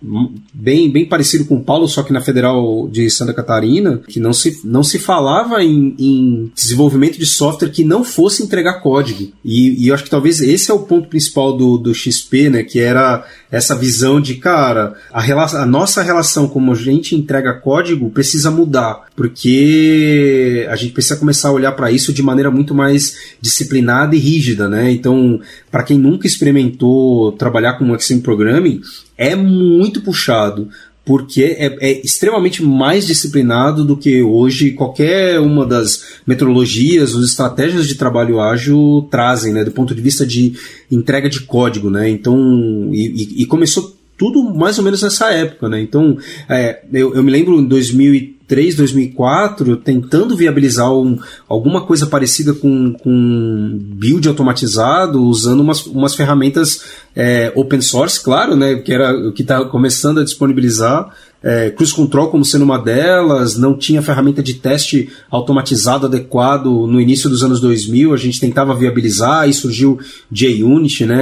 bem, bem parecido com o Paulo, só que na Federal de Santa Catarina, que não se, não se falava em, em desenvolvimento de software que não fosse entregar código. E, e eu acho que talvez esse é o ponto principal do, do XP, né? Que era essa visão de, cara, a, a nossa relação como a gente entrega código precisa mudar, porque a gente precisa começar a olhar para isso de maneira muito mais disciplinada e rígida, né? Então, para quem nunca experimentou trabalhar com Extreme Programming, é muito puxado porque é, é extremamente mais disciplinado do que hoje qualquer uma das metodologias, as estratégias de trabalho ágil trazem, né, do ponto de vista de entrega de código, né, então, e, e- começou tudo mais ou menos nessa época, né, então, é, eu, eu me lembro em 2003, 2004, tentando viabilizar um- alguma coisa parecida com, com build automatizado, usando umas, umas ferramentas é, open source, claro, né, que era o que está começando a disponibilizar, é, Cruise Control como sendo uma delas, não tinha ferramenta de teste automatizado adequado no início dos anos 2000, a gente tentava viabilizar e surgiu JUnity, né,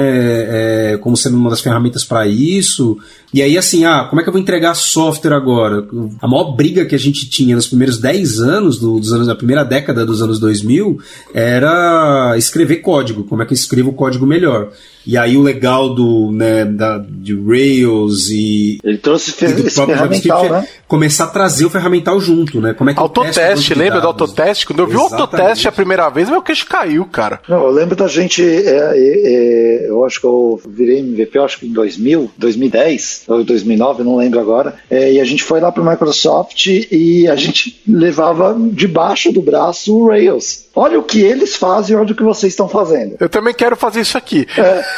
é, como sendo uma das ferramentas para isso. E aí, assim, ah, como é que eu vou entregar software agora? A maior briga que a gente tinha nos primeiros 10 anos, do- dos anos da primeira década dos anos 2000, era escrever código, como é que eu escrevo o código melhor. E aí o legal do, né, da, de Rails e, Ele trouxe e do esse próprio ferramental, JavaScript né? é começar a trazer o ferramental junto, né? Como é que Autoteste, lembra do autoteste? Quando eu vi o Exatamente. autoteste a primeira vez, meu queixo caiu, cara. Não, eu lembro da gente, é, é, é, eu acho que eu virei MVP, eu acho que em 2000, 2010, ou 2009, não lembro agora, é, e a gente foi lá para Microsoft e a gente levava debaixo do braço o Rails. Olha o que eles fazem, olha o que vocês estão fazendo. Eu também quero fazer isso aqui.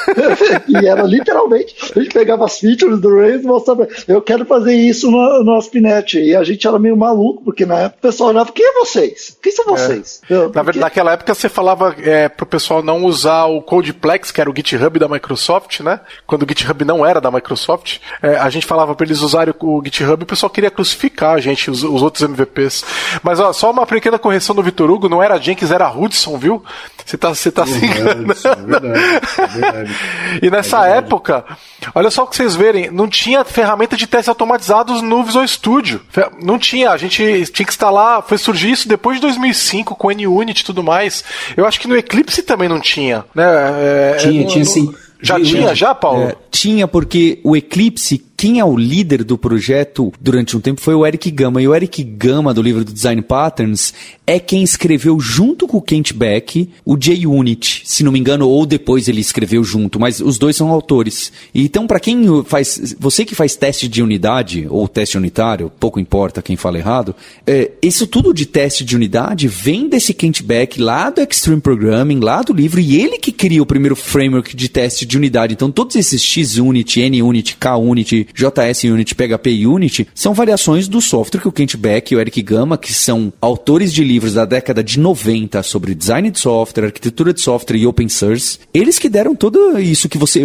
*laughs* e era literalmente, a gente pegava as features do Rails e mostrava, eu quero fazer isso no, no AspNet. E a gente era meio maluco, porque na época o pessoal olhava, quem é vocês? Quem são vocês? Eu, Na verdade, "Porque- naquela época você falava é, pro pessoal não usar o Codeplex, que era o GitHub da Microsoft, né? Quando o GitHub não era da Microsoft, é, a gente falava pra eles usarem o, GitHub e o pessoal queria crucificar a gente us- os outros MVPs. Mas ó, só uma pequena correção do Vitor Hugo, não era Jenkins, era Hudson, viu? Você tá, você tá se enganando. É verdade, é verdade. E nessa é época, olha só o que vocês verem, não tinha ferramenta de testes automatizados no Visual Studio. Não tinha, a gente tinha que instalar, foi surgir isso depois de 2005 com NUnit e tudo mais. Eu acho que no Eclipse também não tinha, né? É, tinha, no, tinha sim. Já tinha, já, Paulo? É, tinha, porque o Eclipse quem é o líder do projeto durante um tempo foi o Eric Gama. E o Eric Gama, do livro do Design Patterns, é quem escreveu junto com o Kent Beck o JUnit, se não me engano, ou depois ele escreveu junto, mas os dois são autores. Então, para quem faz. Você que faz teste de unidade, ou teste unitário, pouco importa quem fala errado, é, isso tudo de teste de unidade vem desse Kent Beck lá do Extreme Programming, lá do livro, e ele que cria o primeiro framework de teste de unidade. Então, todos esses XUnit, NUnit, KUnit, JS Unit, PHP Unity, são variações do software que o Kent Beck e o Eric Gama, que são autores de livros da década de 90 sobre design de software, arquitetura de software e open source, eles que deram tudo isso que você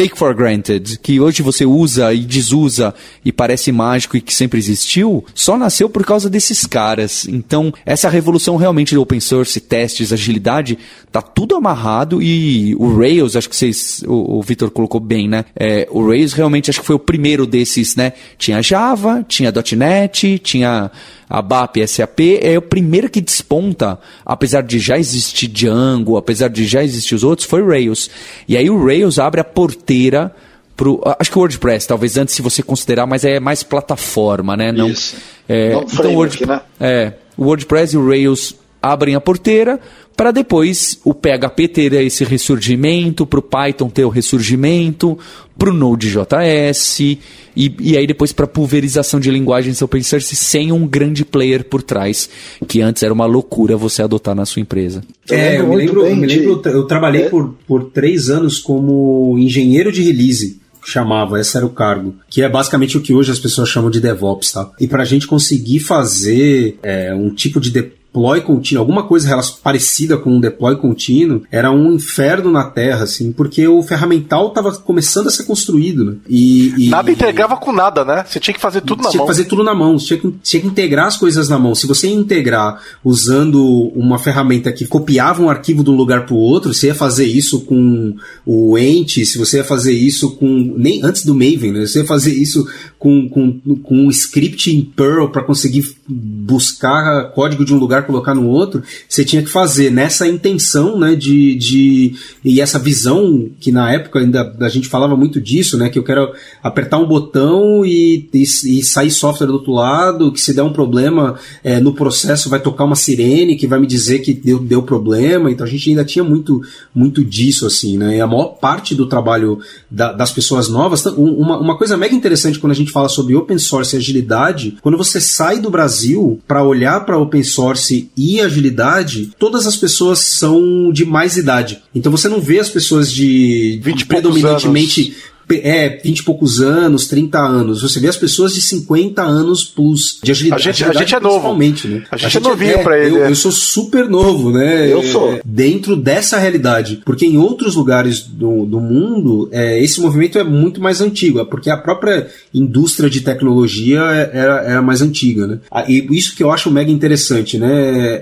take for granted, que hoje você usa e desusa e parece mágico e que sempre existiu, só nasceu por causa desses caras. Então, essa revolução realmente do open source, testes, agilidade, tá tudo amarrado e o Rails, acho que vocês, o, o Vitor colocou bem, né? É, o Rails realmente acho que foi o primeiro desses, né? Tinha Java, tinha .NET, tinha a BAP SAP é o primeiro que desponta, apesar de já existir Django, apesar de já existir os outros, foi o Rails. E aí o Rails abre a porteira pro. Acho que o WordPress, talvez antes se você considerar, mas é mais plataforma, né? Não, Isso. É, Não então, Word, né? é, o WordPress e o Rails abrem a porteira para depois o PHP ter esse ressurgimento, para o Python ter o ressurgimento, para o Node.js e, e aí depois para pulverização de linguagens open source sem um grande player por trás, que antes era uma loucura você adotar na sua empresa. É, eu me lembro, eu, me lembro, eu trabalhei é. por, por três anos como engenheiro de release chamava, esse era o cargo, que é basicamente o que hoje as pessoas chamam de DevOps, tá? E para a gente conseguir fazer é, um tipo de, de deploy contínuo, alguma coisa parecida com um deploy contínuo, era um inferno na Terra, assim, porque o ferramental estava começando a ser construído, né? E, e nada integrava com nada, né? Você tinha que fazer tudo na mão. Tinha que fazer tudo na mão, tinha que, tinha que integrar as coisas na mão. Se você integrar usando uma ferramenta que copiava um arquivo de um lugar para o outro, você ia fazer isso com o Ent, se você ia fazer isso com nem antes do Maven, né? Você ia fazer isso com, com, com um script em Perl para conseguir buscar código de um lugar colocar no outro, você tinha que fazer nessa intenção, né, de, de e essa visão que na época ainda a gente falava muito disso, né, que eu quero apertar um botão e, e, e sair software do outro lado, que se der um problema é, no processo vai tocar uma sirene que vai me dizer que deu, deu problema, então a gente ainda tinha muito, muito disso, assim, né, e a maior parte do trabalho da, das pessoas novas, uma, uma coisa mega interessante quando a gente fala sobre open source e agilidade, quando você sai do Brasil para olhar para open source e agilidade, todas as pessoas são de mais idade. Então você não vê as pessoas de, de predominantemente é, 20 e poucos anos, 30 anos. Você vê as pessoas de 50 anos plus de agilidade. A gente, a gente é novo. Né? A gente, a gente é novinho é, pra ele. Eu, é. eu, sou super novo, né? Eu sou. Dentro dessa realidade. Porque em outros lugares do, do mundo, é, esse movimento é muito mais antigo. É porque a própria indústria de tecnologia era, era mais antiga, né? Ah, e isso que eu acho mega interessante, né?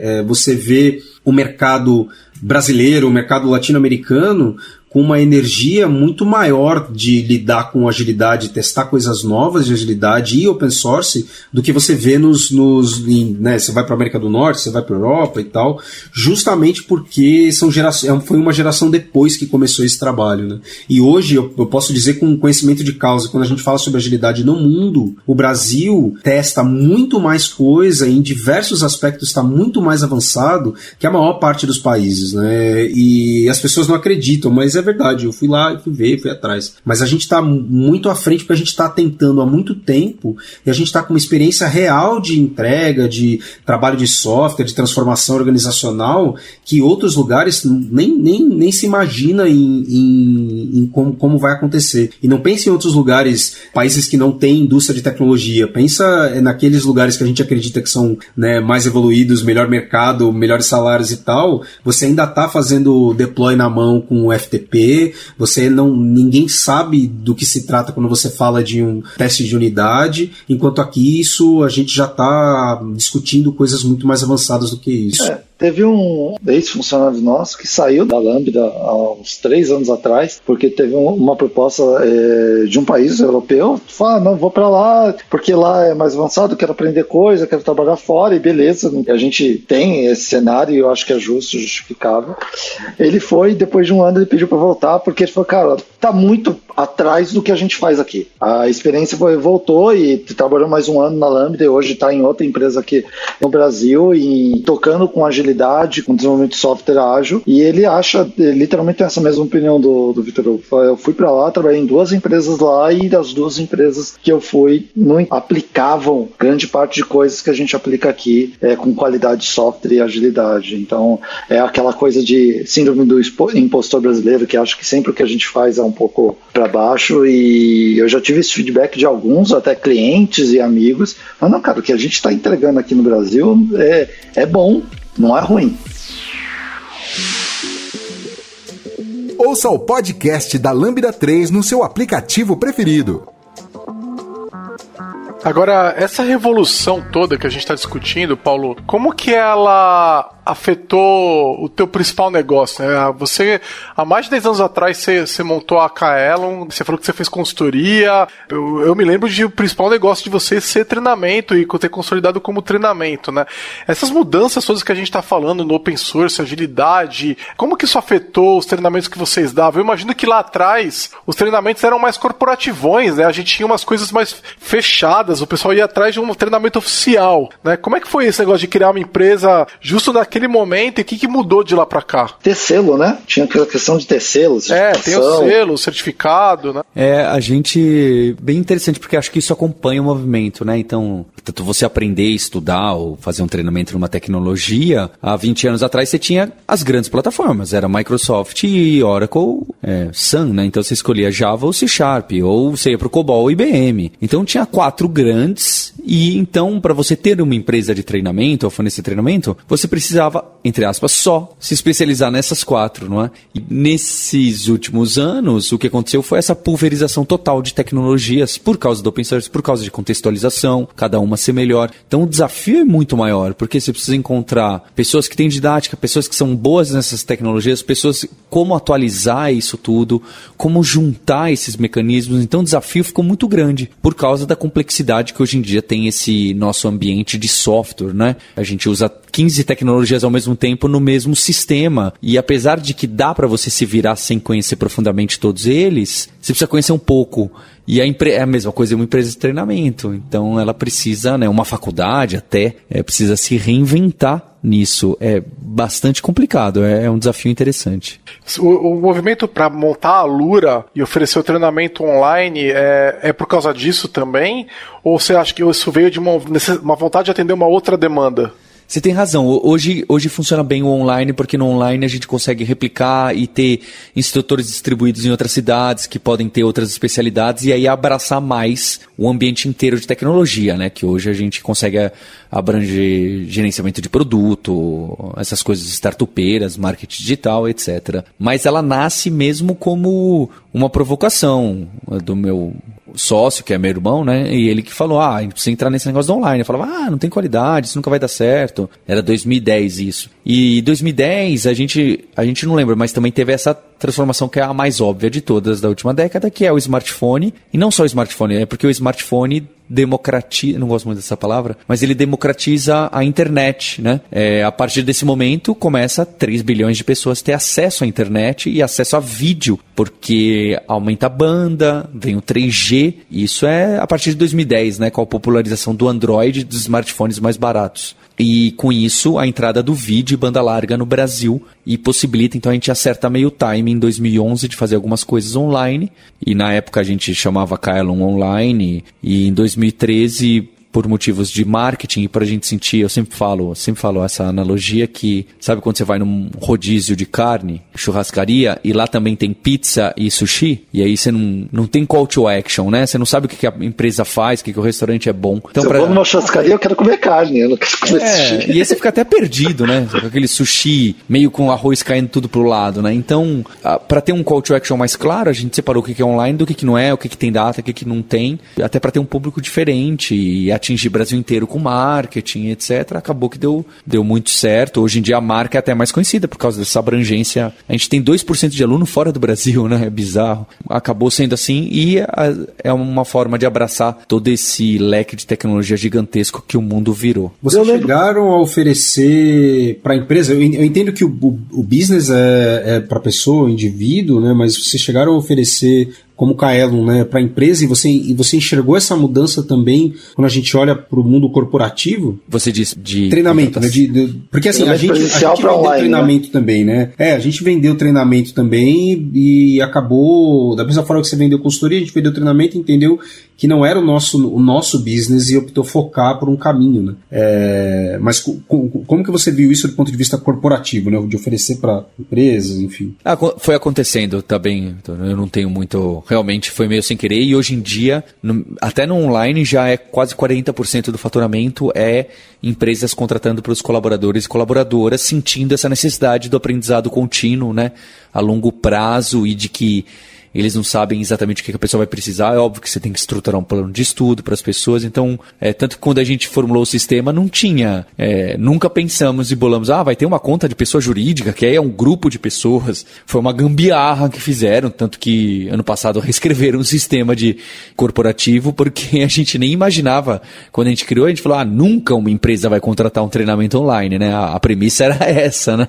É, você vê o mercado brasileiro, o mercado latino-americano, com uma energia muito maior de lidar com agilidade, testar coisas novas de agilidade e open source do que você vê nos. nos em, né, você vai para a América do Norte, você vai para a Europa e tal, justamente porque são gerações, é foi uma geração depois que começou esse trabalho. Né? E hoje eu, eu posso dizer com conhecimento de causa, quando a gente fala sobre agilidade no mundo, o Brasil testa muito mais coisa, em diversos aspectos está muito mais avançado que a maior parte dos países. Né? E as pessoas não acreditam, mas é verdade. Eu fui lá, fui ver, fui atrás. Mas a gente está muito à frente porque a gente está tentando há muito tempo e a gente está com uma experiência real de entrega, de trabalho de software, de transformação organizacional que outros lugares nem, nem, nem se imagina em, em, em como, como vai acontecer. E não pense em outros lugares, países que não têm indústria de tecnologia. Pensa naqueles lugares que a gente acredita que são né, mais evoluídos, melhor mercado, melhores salários e tal. Você ainda ainda está fazendo deploy na mão com o FTP, você não ninguém sabe do que se trata quando você fala de um teste de unidade, enquanto aqui isso a gente já está discutindo coisas muito mais avançadas do que isso. É. Teve um ex-funcionário nosso que saiu da Lambda há uns três anos atrás, porque teve uma proposta é, de um país europeu. Falou, ah, não, vou para lá, porque lá é mais avançado, quero aprender coisa, quero trabalhar fora, e beleza. A gente tem esse cenário e eu acho que é justo, justificável. Ele foi, depois de um ano, ele pediu para voltar, porque ele falou, cara, tá muito atrás do que a gente faz aqui. A experiência foi, voltou e trabalhou mais um ano na Lambda e hoje está em outra empresa aqui no Brasil e tocando com agilidade, com desenvolvimento de software ágil. E ele acha, literalmente tem essa mesma opinião do, do Vitor. Eu fui para lá, trabalhei em duas empresas lá e das duas empresas que eu fui não aplicavam grande parte de coisas que a gente aplica aqui é, com qualidade de software e agilidade. Então é aquela coisa de síndrome do impostor brasileiro que acho que sempre o que a gente faz é um pouco para baixo e eu já tive esse feedback de alguns, até clientes e amigos. Mas não, cara, o que a gente está entregando aqui no Brasil é, é bom, não é ruim. Ouça o podcast da Lambda 3 no seu aplicativo preferido. Agora, essa revolução toda que a gente está discutindo, Paulo, como que ela afetou o teu principal negócio? Né? Você, há mais de 10 anos atrás, você, você montou a Kaelon, você falou que você fez consultoria. Eu, eu me lembro de o principal negócio de você ser treinamento e ter consolidado como treinamento, né? Essas mudanças todas que a gente está falando no open source, agilidade, como que isso afetou os treinamentos que vocês davam? Eu imagino que lá atrás os treinamentos eram mais corporativões, né? A gente tinha umas coisas mais fechadas, o pessoal ia atrás de um treinamento oficial, né? Como é que foi esse negócio de criar uma empresa justo naquele naquele momento e o que, que mudou de lá para cá? Ter selo, né? Tinha aquela questão de ter selo, É, tem o selo, o certificado, né? É, a gente. Bem interessante, porque acho que isso acompanha o movimento, né? Então, tanto você aprender, estudar ou fazer um treinamento numa tecnologia, há 20 anos atrás você tinha as grandes plataformas, era Microsoft e Oracle, é, Sun, né? Então você escolhia Java ou C Sharp, ou você ia pro COBOL ou IBM. Então tinha quatro grandes, e então, para você ter uma empresa de treinamento ou fornecer treinamento, você precisava, entre aspas, só se especializar nessas quatro, não é? E nesses últimos anos, o que aconteceu foi essa pulverização total de tecnologias por causa do open source, por causa de contextualização, cada uma ser melhor. Então o desafio é muito maior, porque você precisa encontrar pessoas que têm didática, pessoas que são boas nessas tecnologias, pessoas como atualizar isso tudo, como juntar esses mecanismos. Então o desafio ficou muito grande por causa da complexidade que hoje em dia tem esse nosso ambiente de software, né? A gente usa 15 tecnologias ao mesmo tempo no mesmo sistema. E apesar de que dá para você se virar sem conhecer profundamente todos eles, você precisa conhecer um pouco. E a é a mesma coisa, é uma empresa de treinamento. Então ela precisa, né, uma faculdade até, é, precisa se reinventar nisso. É bastante complicado, é, é um desafio interessante. O, o movimento para montar a Lura e oferecer o treinamento online é, é por causa disso também? Ou você acha que isso veio de uma, uma vontade de atender uma outra demanda? Você tem razão. Hoje, hoje funciona bem o online, porque no online a gente consegue replicar e ter instrutores distribuídos em outras cidades que podem ter outras especialidades e aí abraçar mais o ambiente inteiro de tecnologia, né? Que hoje a gente consegue abranger gerenciamento de produto, essas coisas startupeiras, marketing digital, etc. Mas ela nasce mesmo como uma provocação do meu sócio, que é meu irmão, né? E ele que falou: ah, precisa entrar nesse negócio do online. Eu falava: ah, não tem qualidade, isso nunca vai dar certo. Era 2010 isso. E 2010 a gente, a gente não lembra, mas também teve essa transformação que é a mais óbvia de todas da última década, que é o smartphone. E não só o smartphone, é porque o smartphone democratiza, não gosto muito dessa palavra, mas ele democratiza a internet, né? É, a partir desse momento começa 3 bilhões de pessoas ter acesso à internet e acesso a vídeo, porque aumenta a banda, vem o 3G, isso é a partir de 2010, né, com a popularização do Android e dos smartphones mais baratos. E com isso, a entrada do vídeo e banda larga no Brasil e possibilita, então a gente acerta meio time em 2011 de fazer algumas coisas online. E na época a gente chamava Kaelon Online. E em 2013 por motivos de marketing e para a gente sentir, eu sempre falo, sempre falo essa analogia que, sabe quando você vai num rodízio de carne, churrascaria, e lá também tem pizza e sushi, e aí você não, não tem call to action, né? Você não sabe o que, que a empresa faz, o que, que o restaurante é bom. Então, Se pra... eu vou numa churrascaria, eu quero comer carne, eu não quero comer é, sushi. E aí você fica até perdido, né? Aquele sushi meio com arroz caindo tudo pro lado, né? Então, para ter um call to action mais claro, a gente separou o que, que é online do que, que não é, o que, que tem data, o que, que não tem, até para ter um público diferente e atingir o Brasil inteiro com marketing, etc. Acabou que deu, deu muito certo. Hoje em dia a marca é até mais conhecida por causa dessa abrangência. A gente tem 2% de aluno fora do Brasil, né? É bizarro. Acabou sendo assim e é uma forma de abraçar todo esse leque de tecnologia gigantesco que o mundo virou. Vocês chegaram a oferecer para a empresa? Eu, entendo que o, o, o business é, é para pessoa, indivíduo, né? Mas vocês chegaram a oferecer como Kaelon né, para a empresa e você, e você enxergou essa mudança também quando a gente olha para o mundo corporativo? Você disse de treinamento, né? De, de, porque assim, a gente, a gente vendeu online, né? treinamento né? também, né? É, a gente vendeu treinamento também e acabou, da mesma forma que você vendeu consultoria, a gente vendeu treinamento entendeu que não era o nosso, o nosso business e optou focar por um caminho, né? É, mas como que você viu isso do ponto de vista corporativo, né? De oferecer para empresas, enfim? Ah, foi acontecendo também, eu não tenho muito realmente foi meio sem querer e hoje em dia, no, até no online, já é quase 40% do faturamento é empresas contratando para os colaboradores e colaboradoras, sentindo essa necessidade do aprendizado contínuo, né, a longo prazo e de que eles não sabem exatamente o que a pessoa vai precisar. É óbvio que você tem que estruturar um plano de estudo para as pessoas. Então, é, tanto que quando a gente formulou o sistema, não tinha. É, nunca pensamos e bolamos, ah, vai ter uma conta de pessoa jurídica, que aí é um grupo de pessoas. Foi uma gambiarra que fizeram, tanto que ano passado *laughs* reescreveram um sistema de corporativo, porque *laughs* a gente nem imaginava. Quando a gente criou, a gente falou, ah, nunca uma empresa vai contratar um treinamento online, né? A, a premissa era *laughs* essa, né?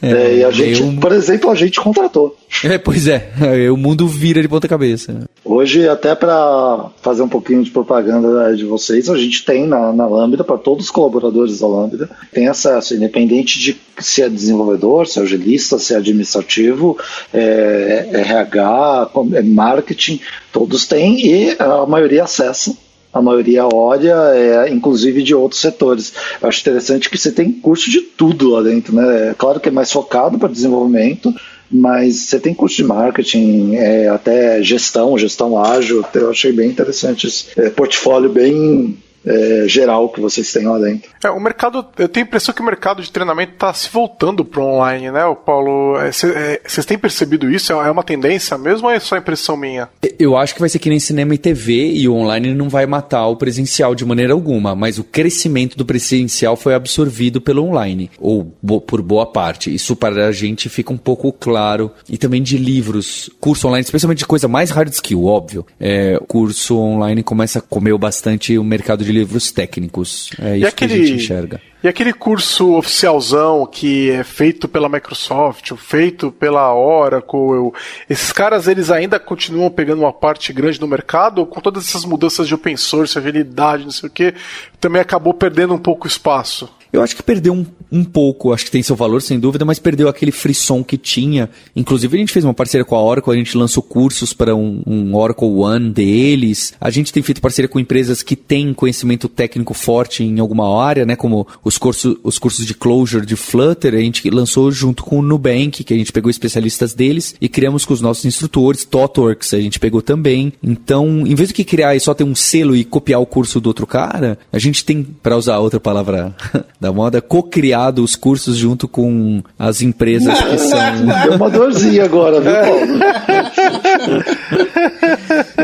É, é e a gente, eu... por exemplo, a gente contratou. É, pois é, o mundo vira de ponta cabeça. Hoje, até para fazer um pouquinho de propaganda de vocês, a gente tem na, na Lambda, para todos os colaboradores da Lambda, tem acesso, independente de se é desenvolvedor, se é agilista, se é administrativo, é, é RH, é marketing, todos têm e a maioria acessa a maioria olha, é, inclusive de outros setores. Eu acho interessante que você tem curso de tudo lá dentro, né? É claro que é mais focado para desenvolvimento, mas você tem curso de marketing, é, até gestão, gestão ágil, eu achei bem interessante esse é, portfólio bem é, geral que vocês têm lá dentro. É, o mercado, eu tenho a impressão que o mercado de treinamento está se voltando para online, né, o Paulo? Vocês é, é têm percebido isso? É uma tendência mesmo ou é só impressão minha? Eu acho que vai ser que nem cinema e TV e o online não vai matar o presencial de maneira alguma, mas o crescimento do presencial foi absorvido pelo online, ou por boa parte. Isso para a gente fica um pouco claro. E também de livros, curso online, especialmente de coisa mais hard skill, óbvio. É, curso online começa a comer bastante o mercado de livros técnicos. É isso aquele, que a gente enxerga. E aquele curso oficialzão que é feito pela Microsoft, feito pela Oracle, esses caras eles ainda continuam pegando uma parte grande no mercado, ou com todas essas mudanças de open source, agilidade, não sei o que, também acabou perdendo um pouco espaço? Eu acho que perdeu um, um pouco, acho que tem seu valor, sem dúvida, mas perdeu aquele frisson que tinha. Inclusive, a gente fez uma parceria com a Oracle, a gente lançou cursos para um, um, Oracle One deles. A gente tem feito parceria com empresas que têm conhecimento técnico forte em alguma área, né? Como os cursos, os cursos de Clojure de Flutter, a gente lançou junto com o Nubank, que a gente pegou especialistas deles e criamos com os nossos instrutores. TOTWORKS a gente pegou também. Então, em vez de que criar e só ter um selo e copiar o curso do outro cara, a gente tem, para usar outra palavra *laughs* da moda, co-criado os cursos junto com as empresas que são. Deu uma dorzinha agora, viu, Paulo?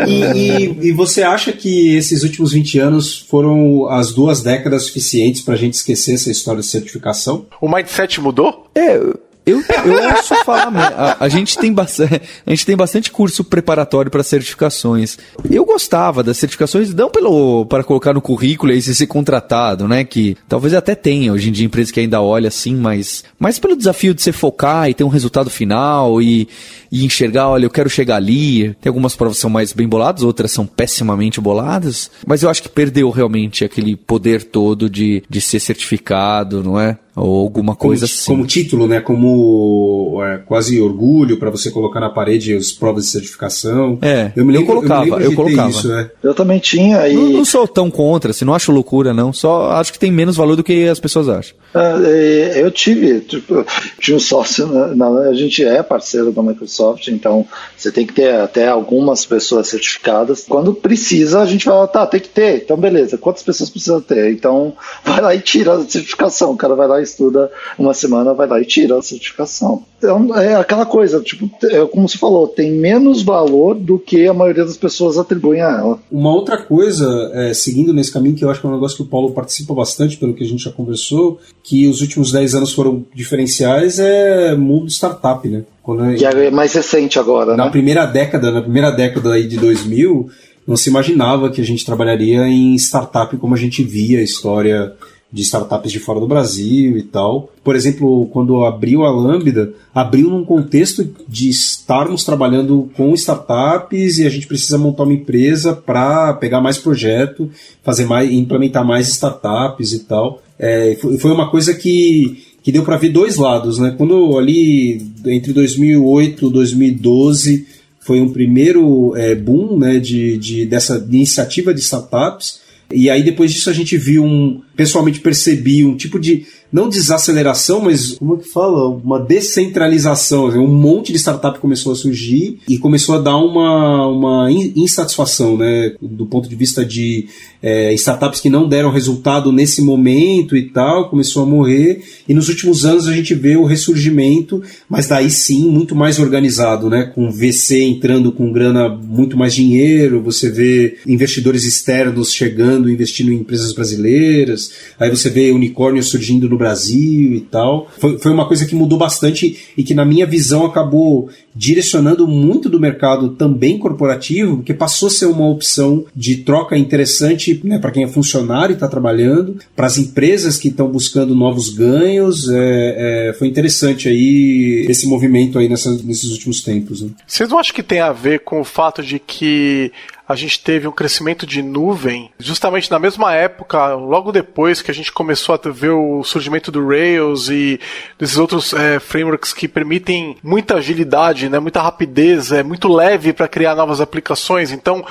*laughs* e, e, e, você acha que esses últimos 20 anos foram as duas décadas suficientes para a gente esquecer essa história de certificação? O mindset mudou? É, eu, eu ouço falar a, a, gente tem bastante, *laughs* a gente tem bastante curso preparatório para certificações. Eu gostava das certificações, não pelo para colocar no currículo e ser contratado, né? Que talvez até tenha hoje em dia empresas que ainda olha assim, mas, mas pelo desafio de você focar e ter um resultado final e, e enxergar, olha, eu quero chegar ali. Tem algumas provas que são mais bem boladas, outras são pessimamente boladas, mas eu acho que perdeu realmente aquele poder todo de, de ser certificado, não é? Ou alguma coisa como, assim. Como título, né? Como é, quase orgulho para você colocar na parede as provas de certificação. É, eu me lembro, eu colocava, eu, eu colocava. Isso, né? Eu também tinha. E... Não, não, sou tão contra, assim, não acho loucura, não. Só acho que tem menos valor do que as pessoas acham. É, eu tive, tipo, tinha um sócio, na, na, a gente é parceiro da Microsoft, então você tem que ter até algumas pessoas certificadas. Quando precisa, a gente fala, tá, tem que ter. Então, beleza, quantas pessoas precisa ter? Então, *laughs* vai lá e tira a certificação. O cara vai lá e estuda uma semana, vai lá e tira a certificação. Então, é aquela coisa, tipo, é, como você falou, tem menos valor do que a maioria das pessoas atribuem a ela. Uma outra coisa, é, seguindo nesse caminho, que eu acho que é um negócio que o Paulo participa bastante, pelo que a gente já conversou, que os últimos 10 anos foram diferenciais, é mundo startup, né? Quando, que é mais recente agora, né? Primeira década, na primeira década aí de 2000, não se imaginava que a gente trabalharia em startup como a gente via a história de startups de fora do Brasil e tal. Por exemplo, quando abriu a Lambda, abriu num contexto de estarmos trabalhando com startups e a gente precisa montar uma empresa para pegar mais projeto, fazer mais, implementar mais startups e tal. É, foi uma coisa que, que deu para ver dois lados, né? Quando ali entre 2008 e 2012 foi um primeiro é, boom né, de, de, dessa iniciativa de startups. E aí depois disso a gente viu um, pessoalmente percebi um tipo de não desaceleração, mas como é que fala? Uma descentralização. Um monte de startup começou a surgir e começou a dar uma, uma insatisfação, né? Do ponto de vista de é, startups que não deram resultado nesse momento e tal, começou a morrer. E nos últimos anos a gente vê o ressurgimento, mas daí sim muito mais organizado, né? Com VC entrando com grana, muito mais dinheiro, você vê investidores externos chegando, investindo em empresas brasileiras, aí você vê unicórnios surgindo no Brasil e tal. Foi, foi uma coisa que mudou bastante e que, na minha visão, acabou direcionando muito do mercado também corporativo, porque passou a ser uma opção de troca interessante né, para quem é funcionário e está trabalhando, para as empresas que estão buscando novos ganhos. É, é, foi interessante aí esse movimento aí nessa, nesses últimos tempos. Né? Vocês não acham que tem a ver com o fato de que a gente teve um crescimento de nuvem justamente na mesma época, logo depois que a gente começou a ver o surgimento do Rails e desses outros é, frameworks que permitem muita agilidade, né, muita rapidez, é muito leve para criar novas aplicações. Então,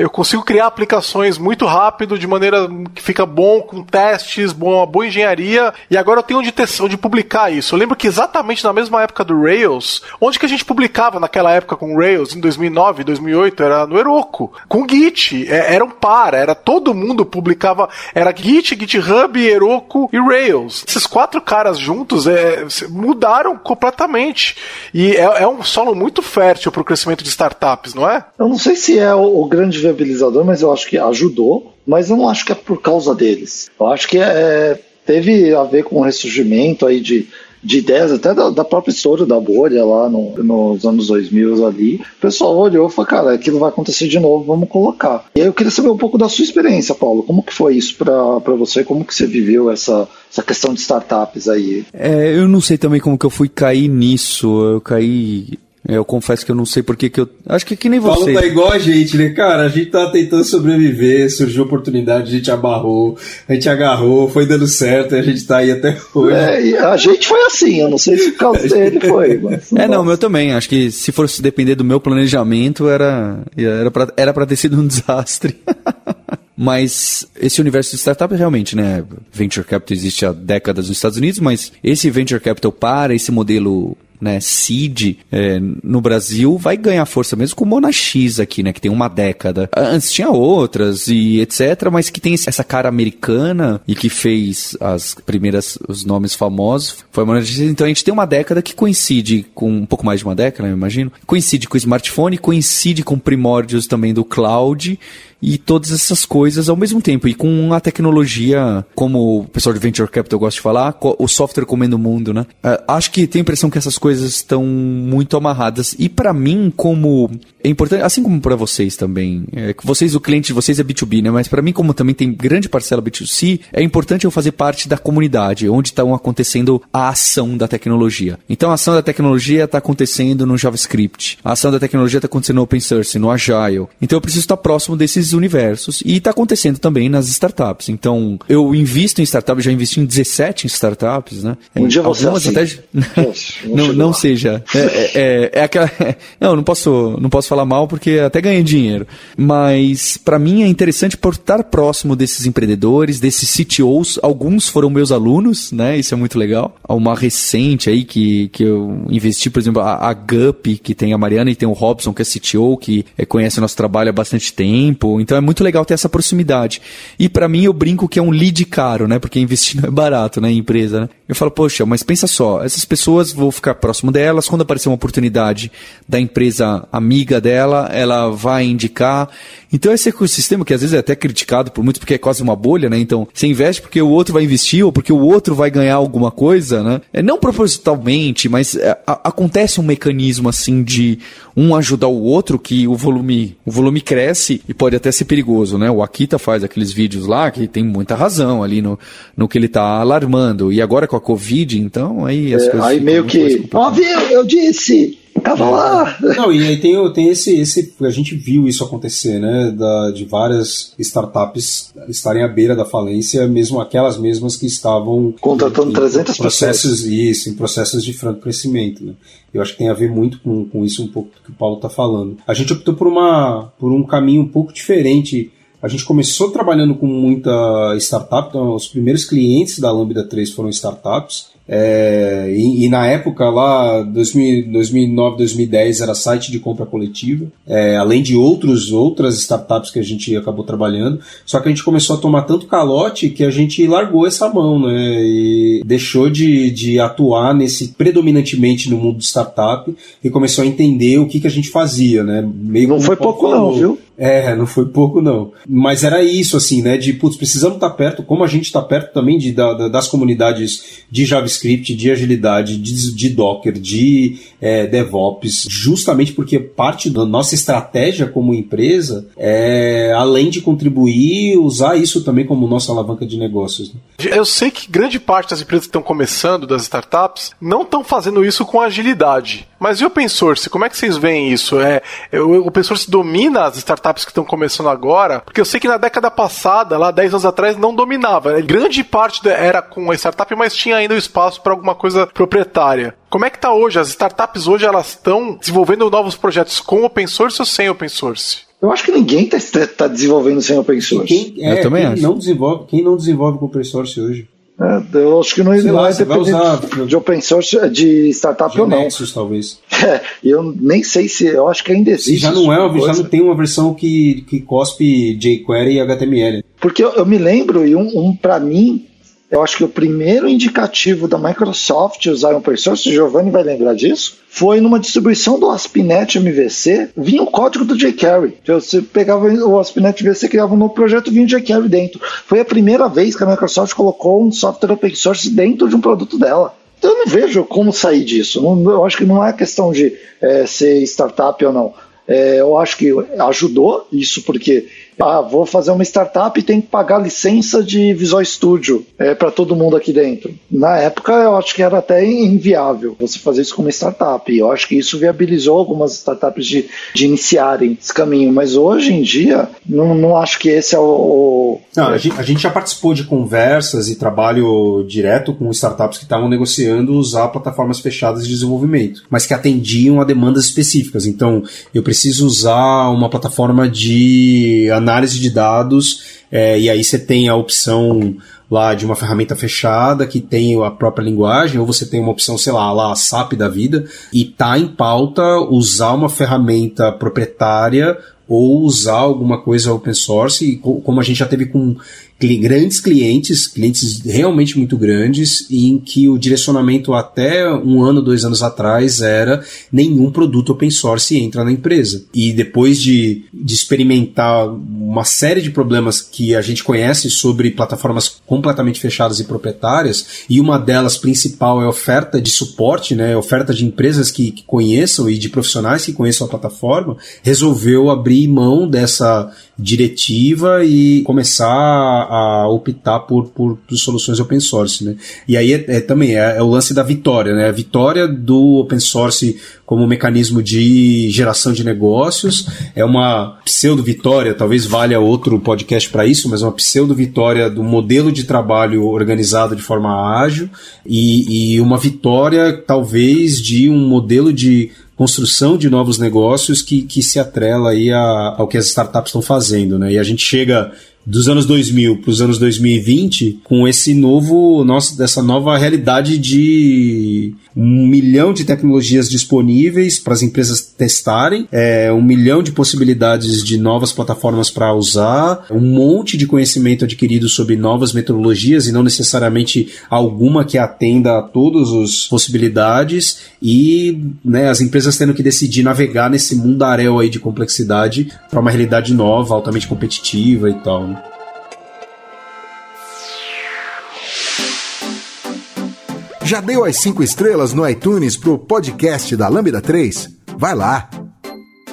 eu consigo criar aplicações muito rápido, de maneira que fica bom, com testes, uma boa engenharia, e agora eu tenho onde, ter, onde publicar isso. Eu lembro que exatamente na mesma época do Rails, onde que a gente publicava naquela época com Rails, em 2009, 2008, era no Heroku, com Git, é, era um par, era todo mundo publicava, era Git, GitHub, Heroku e Rails. Esses quatro caras juntos é, mudaram completamente, e é, é um solo muito fértil para o crescimento de startups, não é? Eu não sei se é o, o grande viabilizador, mas eu acho que ajudou, mas eu não acho que é por causa deles. Eu acho que é, é teve a ver com o ressurgimento aí de, de ideias, até da, da própria história da bolha lá no, nos anos 2000 ali. O pessoal olhou e falou, cara, aquilo vai acontecer de novo, vamos colocar. E aí eu queria saber um pouco da sua experiência, Paulo. Como que foi isso para você? Como que você viveu essa, essa questão de startups aí? É, eu não sei também como que eu fui cair nisso. Eu caí eu confesso que eu não sei por que que eu. Acho que é que nem você. Paulo tá igual a gente, né? Cara, a gente tá tentando sobreviver, surgiu oportunidade, a gente abarrou, a gente agarrou, foi dando certo e a gente tá aí até hoje. É, a gente foi assim, eu não sei se o caso dele foi. Mas *laughs* é, não, meu também. Acho que se fosse depender do meu planejamento, era, era, pra, era pra ter sido um *laughs* desastre. Mas esse universo de startup realmente, né? Venture Capital existe há décadas nos Estados Unidos, mas esse Venture Capital para esse modelo né, seed é, no Brasil vai ganhar força mesmo com o Monax aqui, né, que tem uma década. Antes tinha outras e etc, mas que tem essa cara americana e que fez as primeiras os nomes famosos. Foi a Monax. Então a gente tem uma década que coincide com um pouco mais de uma década, eu imagino. Coincide com o smartphone, coincide com primórdios também do cloud e todas essas coisas ao mesmo tempo. E com a tecnologia, como o pessoal de Venture Capital gosta de falar, o software comendo o mundo, né? Uh, acho que tem a impressão que essas coisas coisas estão muito amarradas. E para mim, como é importante, assim como para vocês também, é, vocês, o cliente de vocês é B2B, né? Mas para mim, como também tem grande parcela B2C, é importante eu fazer parte da comunidade, onde estão acontecendo a ação da tecnologia. Então, a ação da tecnologia está acontecendo no JavaScript, a ação da tecnologia está acontecendo no Open Source, no Agile. Então, eu preciso estar próximo desses universos e está acontecendo também nas startups. Então, eu invisto em startups, já investi em 17 startups, né? Um dia você Algumas aceita. até Poxa, *laughs* não, chegou não seja. É, é, é- é aquela. *laughs* Não, não posso, não posso falar mal porque até ganhei dinheiro. Mas para mim é interessante por estar próximo desses empreendedores, desses CTOs. Alguns foram meus alunos, né? Isso é muito legal. Uma recente aí que, que eu investi, por exemplo, a, a Gup, que tem a Mariana e tem o Robson, que é CTO, que é, conhece o nosso trabalho há bastante tempo. Então é muito legal ter essa proximidade. E para mim eu brinco que é um lead caro, né? Porque investir não é barato, né? Em empresa, né? Eu falo, poxa, mas pensa só, essas pessoas vou ficar próximo delas, quando aparecer uma oportunidade da empresa amiga dela, ela vai indicar. Então esse ecossistema, que às vezes é até criticado por muitos porque é quase uma bolha, né? Então você investe porque o outro vai investir ou porque o outro vai ganhar alguma coisa, né? É, não propositalmente, mas é, a- acontece um mecanismo assim de um ajudar o outro que o volume, o volume cresce e pode até ser perigoso, né? O Akita faz aqueles vídeos lá que tem muita razão ali no, no que ele tá alarmando. E agora com a Covid, então aí as É, coisas aí meio que, ó, complicadas. viu, eu disse, tava lá. Não, e aí tem, tem esse, esse. A gente viu isso acontecer, né? Da, de várias startups estarem à beira da falência, mesmo aquelas mesmas que estavam. Contratando em 300 processos Isso, em processos de franco crescimento, né? Eu acho que tem a ver muito com, com isso, um pouco que o Paulo está falando. A gente optou por, uma, por um caminho um pouco diferente. A gente começou trabalhando com muita startup, então os primeiros clientes da Lambda 3 foram startups. É, e, e na época lá, 2000, 2009, 2010, era site de compra coletiva, é, além de outros, outras startups que a gente acabou trabalhando. Só que a gente começou a tomar tanto calote que a gente largou essa mão, né? E deixou de, de atuar nesse predominantemente no mundo de startup e começou a entender o que, que a gente fazia, né? Meio Não foi pouco não, falou. viu? É, não foi pouco não. Mas era isso, assim, né? De, putz, precisamos estar perto, como a gente está perto também de, da- das comunidades de JavaScript, de agilidade, de, de Docker, de é, DevOps, justamente porque parte da nossa estratégia como empresa é, além de contribuir, usar isso também como nossa alavanca de negócios. né? Eu sei que grande parte das empresas que estão começando, das startups, não estão fazendo isso com agilidade. Mas e o open source? Como é que vocês veem isso? É, é, o open source domina as startups que estão começando agora? Porque eu sei que na década passada, lá 10 anos atrás, não dominava. Grande parte era com a startup, mas tinha ainda o espaço para alguma coisa proprietária. Como é que está hoje? As startups hoje elas estão desenvolvendo novos projetos com open source ou sem open source? Eu acho que ninguém está tá desenvolvendo sem open source. quem, Eu é, também quem acho. não desenvolve, quem não desenvolve com open source hoje? É, eu acho que não, Sei não lá, é dependente usar- de open source, de startup ou não. Nexus, talvez. *laughs* É, eu nem sei se, eu acho que ainda Se existe. já não é, uma- já não tem uma versão que, que cospe jQuery e HTML. Porque eu, eu me lembro, e um, um para mim, eu acho que o primeiro indicativo da Microsoft usar open source, o Giovanni vai lembrar disso, foi numa distribuição do ASP.NET MVC, vinha o código do jQuery. Então, Você pegava o ASP.NET MVC, criava um novo projeto, vinha o jQuery dentro. Foi a primeira vez que a Microsoft colocou um software open source dentro de um produto dela. Então eu não vejo como sair disso. Eu acho que não é questão de é, ser startup ou não. É, eu acho que ajudou isso porque ah, vou fazer uma startup e tem que pagar licença de Visual Studio é, para todo mundo aqui dentro. Na época eu acho que era até inviável você fazer isso como startup. E eu acho que isso viabilizou algumas startups de, de iniciarem esse caminho. Mas hoje em dia não, não acho que esse é o. o- Não, a, gente, a gente já participou de conversas e trabalho direto com startups que estavam negociando usar plataformas fechadas de desenvolvimento, mas que atendiam a demandas específicas. Então, eu preciso usar uma plataforma de análise de dados, é, e aí você tem a opção lá de uma ferramenta fechada que tem a própria linguagem, ou você tem uma opção, sei lá, lá a SAP da vida, e tá em pauta usar uma ferramenta proprietária ou usar alguma coisa open source, co- como a gente já teve com grandes clientes, clientes realmente muito grandes, em que o direcionamento até um ano, dois anos atrás era nenhum produto open source entra na empresa. E depois de, de experimentar uma série de problemas que a gente conhece sobre plataformas completamente fechadas e proprietárias, e uma delas principal é oferta de suporte, né, oferta de empresas que, que conheçam e de profissionais que conheçam a plataforma, resolveu abrir mão dessa diretiva e começar a optar por, por, por soluções open source, né? E aí é, é também é, é, o lance da vitória, né? A vitória do open source como mecanismo de geração de negócios é uma pseudo vitória, talvez valha outro podcast para isso, mas uma pseudo vitória do modelo de trabalho organizado de forma ágil e, e uma vitória talvez de um modelo de construção de novos negócios que, que se atrela aí a, ao que as startups estão fazendo, né? E a gente chega dos anos 2000 para os anos 2020 com esse novo nossa dessa nova realidade de um milhão de tecnologias disponíveis para as empresas testarem, é, um milhão de possibilidades de novas plataformas para usar, um monte de conhecimento adquirido sobre novas metodologias e não necessariamente alguma que atenda a todas as possibilidades e né, as empresas tendo que decidir navegar nesse mundaréu aí de complexidade para uma realidade nova, altamente competitiva e tal. Né? Já deu as cinco estrelas no iTunes pro podcast da Lambda 3? Vai lá!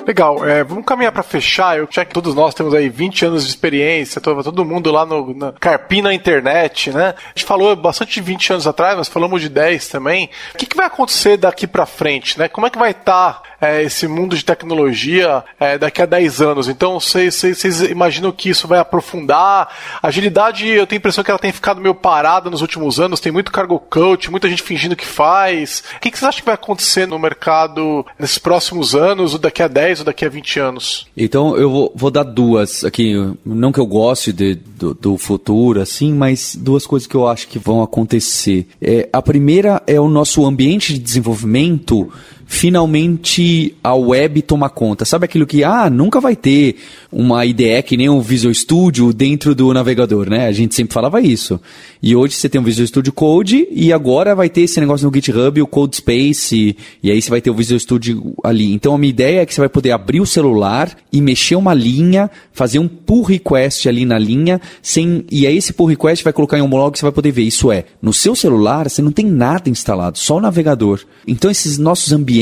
Legal, é, vamos caminhar para fechar. Eu já que todos nós temos aí 20 anos de experiência, todo, todo mundo lá no na carpina na internet, né? A gente falou bastante de 20 anos atrás, mas falamos de 10 também. O que, que vai acontecer daqui para frente, né? Como é que vai estar tá, é, esse mundo de tecnologia é, daqui a 10 anos? Então, vocês imaginam que isso vai aprofundar? Agilidade, eu tenho a impressão que ela tem ficado meio parada nos últimos anos, tem muito cargo coach, muita gente fingindo que faz. O que, que vocês acham que vai acontecer no mercado nesses próximos anos, ou daqui a 10 ou daqui a 20 anos? Então, eu vou, vou dar duas aqui. Não que eu goste de, do, do, futuro, assim, mas duas coisas que eu acho que vão acontecer. É, a primeira é o nosso ambiente de desenvolvimento finalmente a web toma conta. Sabe aquilo que, ah, nunca vai ter uma IDE que nem o Visual Studio dentro do navegador, né? A gente sempre falava isso. E hoje você tem o Visual Studio Code e agora vai ter esse negócio no GitHub, o Code Space, e, e aí você vai ter o Visual Studio ali. Então a minha ideia é que você vai poder abrir o celular e mexer uma linha, fazer um pull request ali na linha, sem e aí esse pull request vai colocar em um blog você vai poder ver. Isso é, no seu celular você não tem nada instalado, só o navegador. Então esses nossos ambientes,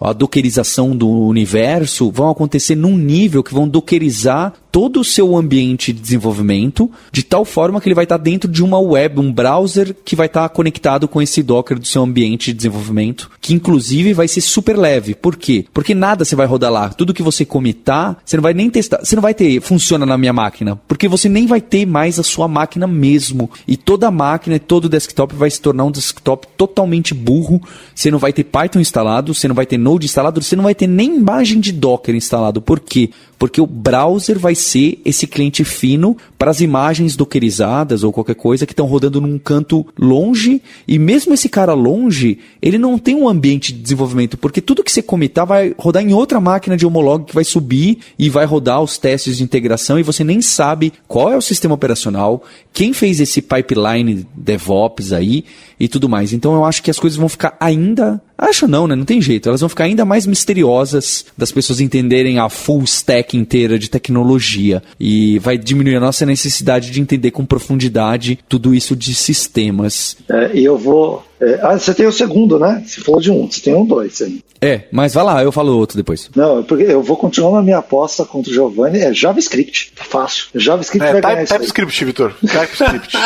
a dockerização do universo vão acontecer num nível que vão dockerizar todo o seu ambiente de desenvolvimento de tal forma que ele vai estar dentro de uma web, um browser que vai estar conectado com esse Docker do seu ambiente de desenvolvimento, que inclusive vai ser super leve. Por quê? Porque nada você vai rodar lá. Tudo que você comitar, você não vai nem testar, você não vai ter funciona na minha máquina, porque você nem vai ter mais a sua máquina mesmo. E toda máquina, todo desktop vai se tornar um desktop totalmente burro. Você não vai ter Python instalado, você não vai ter Node instalado, você não vai ter nem imagem de Docker instalado. Por quê? Porque o browser vai ser esse cliente fino para as imagens dockerizadas ou qualquer coisa que estão rodando num canto longe. E mesmo esse cara longe, ele não tem um ambiente de desenvolvimento, porque tudo que você comitar vai rodar em outra máquina de homolog que vai subir e vai rodar os testes de integração e você nem sabe qual é o sistema operacional, quem fez esse pipeline DevOps aí e tudo mais. Então eu acho que as coisas vão ficar ainda. Acho não, né? Não tem jeito. Elas vão ficar ainda mais misteriosas das pessoas entenderem a full stack inteira de tecnologia. E vai diminuir a nossa necessidade de entender com profundidade tudo isso de sistemas. É, eu vou é, ah, você tem o segundo, né? Você falou de um, você tem um dois aí. É, mas vai lá, eu falo outro depois. Não, porque eu vou continuar na minha aposta contra o Giovanni. É JavaScript, tá fácil. JavaScript é, vai type, ganhar TypeScript, Vitor. TypeScript.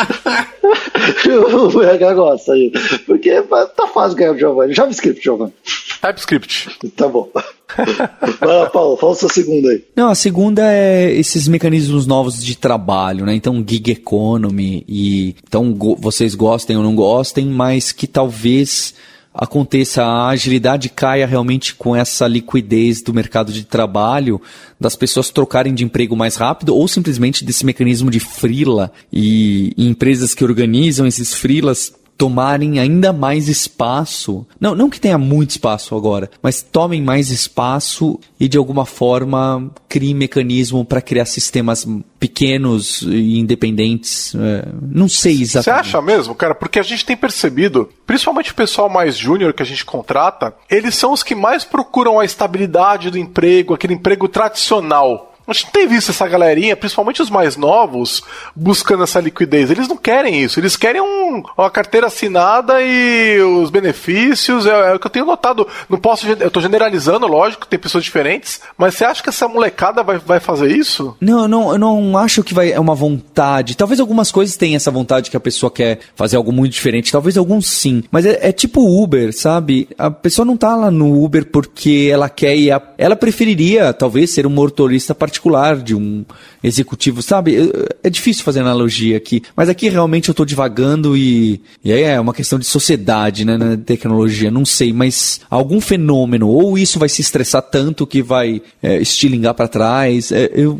*laughs* o VH gosta aí. Porque tá fácil ganhar o Giovanni. JavaScript, Giovanni. TypeScript. Tá bom. *laughs* Vai lá, Paulo, fala sua segunda aí. Não, a segunda é esses mecanismos novos de trabalho, né? Então, gig economy e então vocês gostem ou não gostem, mas que talvez aconteça a agilidade caia realmente com essa liquidez do mercado de trabalho, das pessoas trocarem de emprego mais rápido ou simplesmente desse mecanismo de freela e, e empresas que organizam esses freelas tomarem ainda mais espaço. Não, não que tenha muito espaço agora, mas tomem mais espaço e de alguma forma criem mecanismo para criar sistemas pequenos e independentes. É, não sei exatamente. Você acha mesmo, cara? Porque a gente tem percebido, principalmente o pessoal mais júnior que a gente contrata, eles são os que mais procuram a estabilidade do emprego, aquele emprego tradicional a gente tem visto essa galerinha, principalmente os mais novos, buscando essa liquidez. Eles não querem isso. Eles querem um, uma carteira assinada e os benefícios. É, é, o que eu tenho notado. Não posso. Eu estou generalizando, lógico, tem pessoas diferentes. Mas você acha que essa molecada vai, vai fazer isso? Não, não, eu não acho que vai, é uma vontade. Talvez algumas coisas tenham essa vontade que a pessoa quer fazer algo muito diferente. Talvez alguns sim. Mas é, é tipo Uber, sabe? A pessoa não tá lá no Uber porque ela quer e ela preferiria, talvez, ser um motorista particular particular de um executivo, sabe? É difícil fazer analogia aqui, mas aqui realmente eu estou divagando e, e aí é uma questão de sociedade, né, na tecnologia, não sei, mas algum fenômeno, ou isso vai se estressar tanto que vai é, estilingar para trás, é, eu,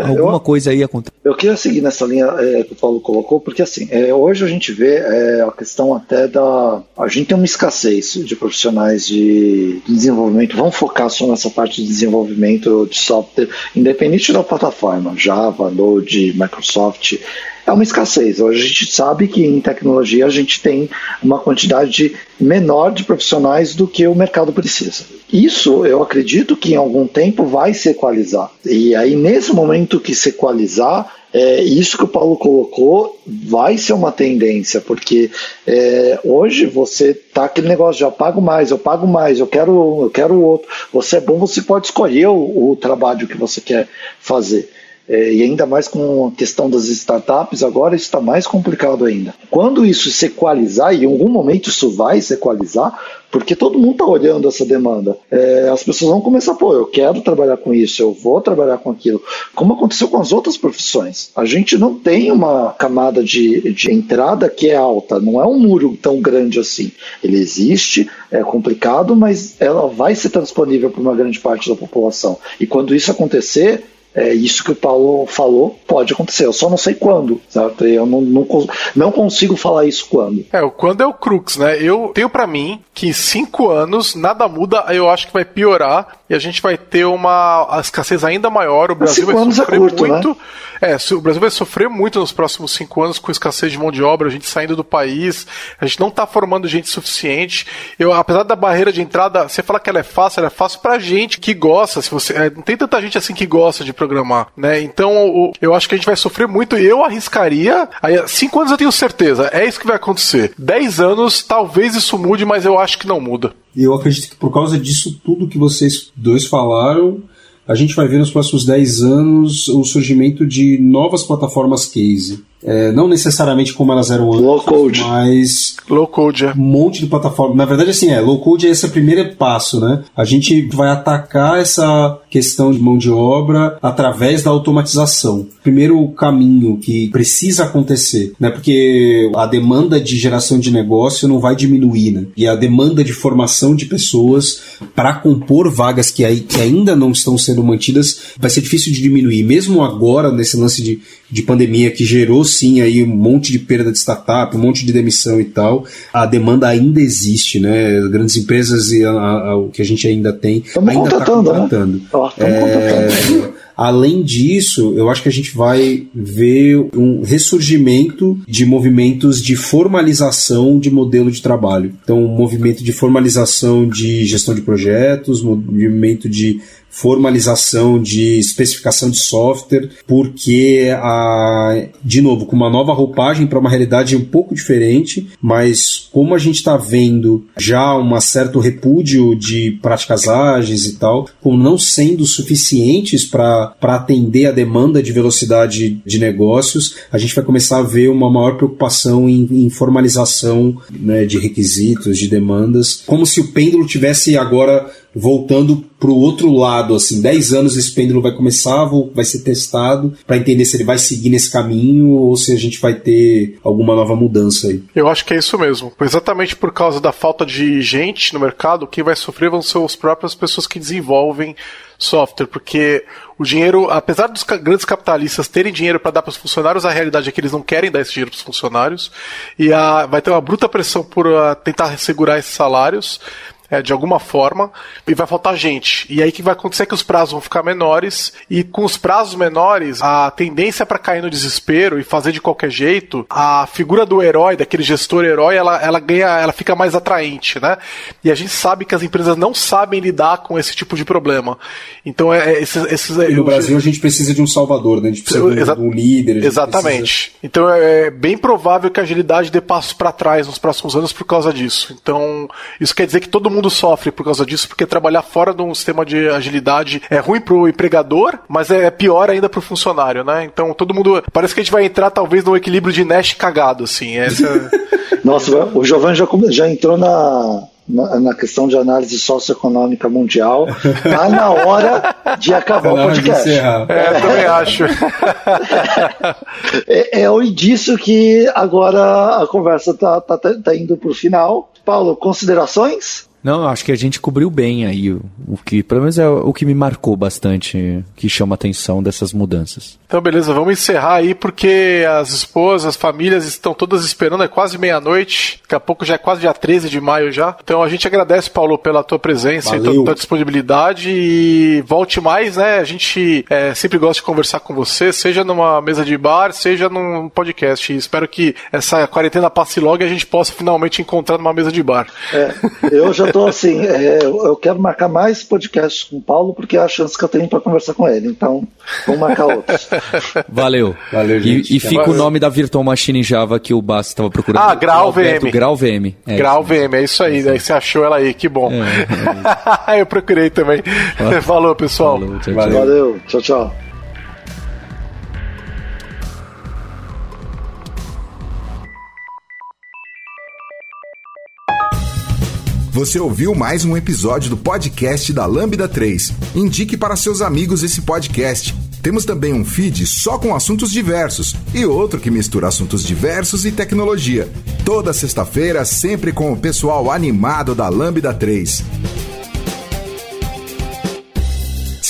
alguma eu, coisa aí acontece. Eu queria seguir nessa linha é, que o Paulo colocou, porque assim, é, hoje a gente vê é, a questão até da. A gente tem uma escassez de profissionais de desenvolvimento, vamos focar só nessa parte de desenvolvimento de software, independente da plataforma, Java, Node, Microsoft, é uma escassez. Hoje a gente sabe que em tecnologia a gente tem uma quantidade menor de profissionais do que o mercado precisa. Isso eu acredito que em algum tempo vai se equalizar. E aí, nesse momento que se equalizar, é, isso que o Paulo colocou vai ser uma tendência, porque é, hoje você tá aquele negócio de eu pago mais, eu pago mais, eu quero, eu quero outro. Você é bom, você pode escolher o, o trabalho que você quer fazer. É, e ainda mais com a questão das startups, agora está mais complicado ainda. Quando isso se equalizar, e em algum momento isso vai se equalizar, porque todo mundo está olhando essa demanda. É, as pessoas vão começar, pô, eu quero trabalhar com isso, eu vou trabalhar com aquilo. Como aconteceu com as outras profissões. A gente não tem uma camada de, de entrada que é alta, não é um muro tão grande assim. Ele existe, é complicado, mas ela vai ser transponível para uma grande parte da população. E quando isso acontecer, é, isso que o Paulo falou pode acontecer, eu só não sei quando, certo? Eu não, não, não consigo falar isso quando. É, o quando é o crux, né? Eu tenho para mim que em cinco anos nada muda, eu acho que vai piorar e a gente vai ter uma escassez ainda maior. O Brasil vai é sofrer é curto, muito. Né? É, o Brasil vai sofrer muito nos próximos cinco anos com escassez de mão de obra, a gente saindo do país, a gente não está formando gente suficiente. Eu, apesar da barreira de entrada, você fala que ela é fácil, ela é fácil pra gente que gosta. Se você, é, não tem tanta gente assim que gosta de programar, né? Então o, eu acho que a gente vai sofrer muito e eu arriscaria. Aí, cinco anos eu tenho certeza, é isso que vai acontecer. Dez anos, talvez isso mude, mas eu acho que não muda. Eu acredito que por causa disso tudo que vocês dois falaram, a gente vai ver nos próximos 10 anos o surgimento de novas plataformas case. É, não necessariamente como elas eram antes, low code. mas low code, é. um monte de plataforma. Na verdade, assim, é, low code é esse primeiro passo, né? A gente vai atacar essa questão de mão de obra através da automatização. Primeiro caminho que precisa acontecer, né? Porque a demanda de geração de negócio não vai diminuir, né? E a demanda de formação de pessoas para compor vagas que, aí, que ainda não estão sendo mantidas vai ser difícil de diminuir. Mesmo agora, nesse lance de, de pandemia que gerou sim aí um monte de perda de startup, um monte de demissão e tal, a demanda ainda existe, né? As grandes empresas e o que a gente ainda tem Estamos ainda está contratando. Né? É, Além disso, eu acho que a gente vai ver um ressurgimento de movimentos de formalização de modelo de trabalho. Então, um movimento de formalização de gestão de projetos, movimento de formalização de especificação de software, porque, a, de novo, com uma nova roupagem para uma realidade um pouco diferente, mas como a gente está vendo já um certo repúdio de práticas ágeis e tal, como não sendo suficientes para atender a demanda de velocidade de negócios, a gente vai começar a ver uma maior preocupação em, em formalização né, de requisitos, de demandas, como se o pêndulo tivesse agora voltando pro outro lado, assim, 10 anos esse pêndulo vai começar, vai ser testado para entender se ele vai seguir nesse caminho ou se a gente vai ter alguma nova mudança aí. Eu acho que é isso mesmo. Exatamente por causa da falta de gente no mercado, quem vai sofrer vão ser as próprias pessoas que desenvolvem software, porque o dinheiro, apesar dos grandes capitalistas terem dinheiro para dar para os funcionários, a realidade é que eles não querem dar esse dinheiro para os funcionários e a, vai ter uma bruta pressão por a, tentar segurar esses salários é, de alguma forma, e vai faltar gente. E aí o que vai acontecer é que os prazos vão ficar menores, e com os prazos menores, a tendência para cair no desespero e fazer de qualquer jeito, a figura do herói, daquele gestor herói, ela, ela ganha, ela fica mais atraente, né? E a gente sabe que as empresas não sabem lidar com esse tipo de problema. Então, é, é esses, esses e no Brasil a gente precisa de um salvador, né? A gente precisa de um, líder. Exatamente. Precisa... Então é, é bem provável que a agilidade dê passos para trás nos próximos anos por causa disso. Então, isso quer dizer que todo mundo mundo sofre por causa disso, porque trabalhar fora de um sistema de agilidade é ruim pro empregador, mas é pior ainda pro funcionário, né? Então todo mundo. Parece que a gente vai entrar talvez num equilíbrio de Nash cagado, assim. Essa... *laughs* Nossa, o Giovanni já, já entrou na, na, na, questão de análise socioeconômica mundial, tá na hora de acabar o podcast. É, também acho. *laughs* é, é disso que agora a conversa tá, tá, tá indo para o final. Paulo, considerações? Não, acho que a gente cobriu bem aí o, o, que, pelo menos é o que me marcou bastante, que chama atenção dessas mudanças. Então, beleza, vamos encerrar aí porque as esposas, as famílias estão todas esperando, é quase meia-noite, daqui a pouco já é quase dia 13 de maio já. Então a gente agradece, Paulo, pela tua presença Valeu. e tua, tua, disponibilidade e volte mais, né? A gente é, sempre gosta de conversar com você, seja numa mesa de bar, seja num podcast. E espero que essa quarentena passe logo e a gente possa finalmente encontrar numa mesa de bar. É, eu já então, assim, é, eu quero marcar mais podcasts com o Paulo, porque é a chance que eu tenho para conversar com ele. Então, vamos marcar outros. Valeu. Valeu, gente. E, e fica Valeu. o nome da Virtual Machine em Java que o Bass estava procurando. Ah, Grau VM. Grau VM. É Grau VM, é isso aí. É Daí você achou ela aí, que bom. É, é *laughs* eu procurei também. Falou, pessoal. Falou, tchau, tchau. Valeu, tchau, tchau. Você ouviu mais um episódio do podcast da Lambda 3. Indique para seus amigos esse podcast. Temos também um feed só com assuntos diversos e outro que mistura assuntos diversos e tecnologia. Toda sexta-feira, sempre com o pessoal animado da Lambda 3.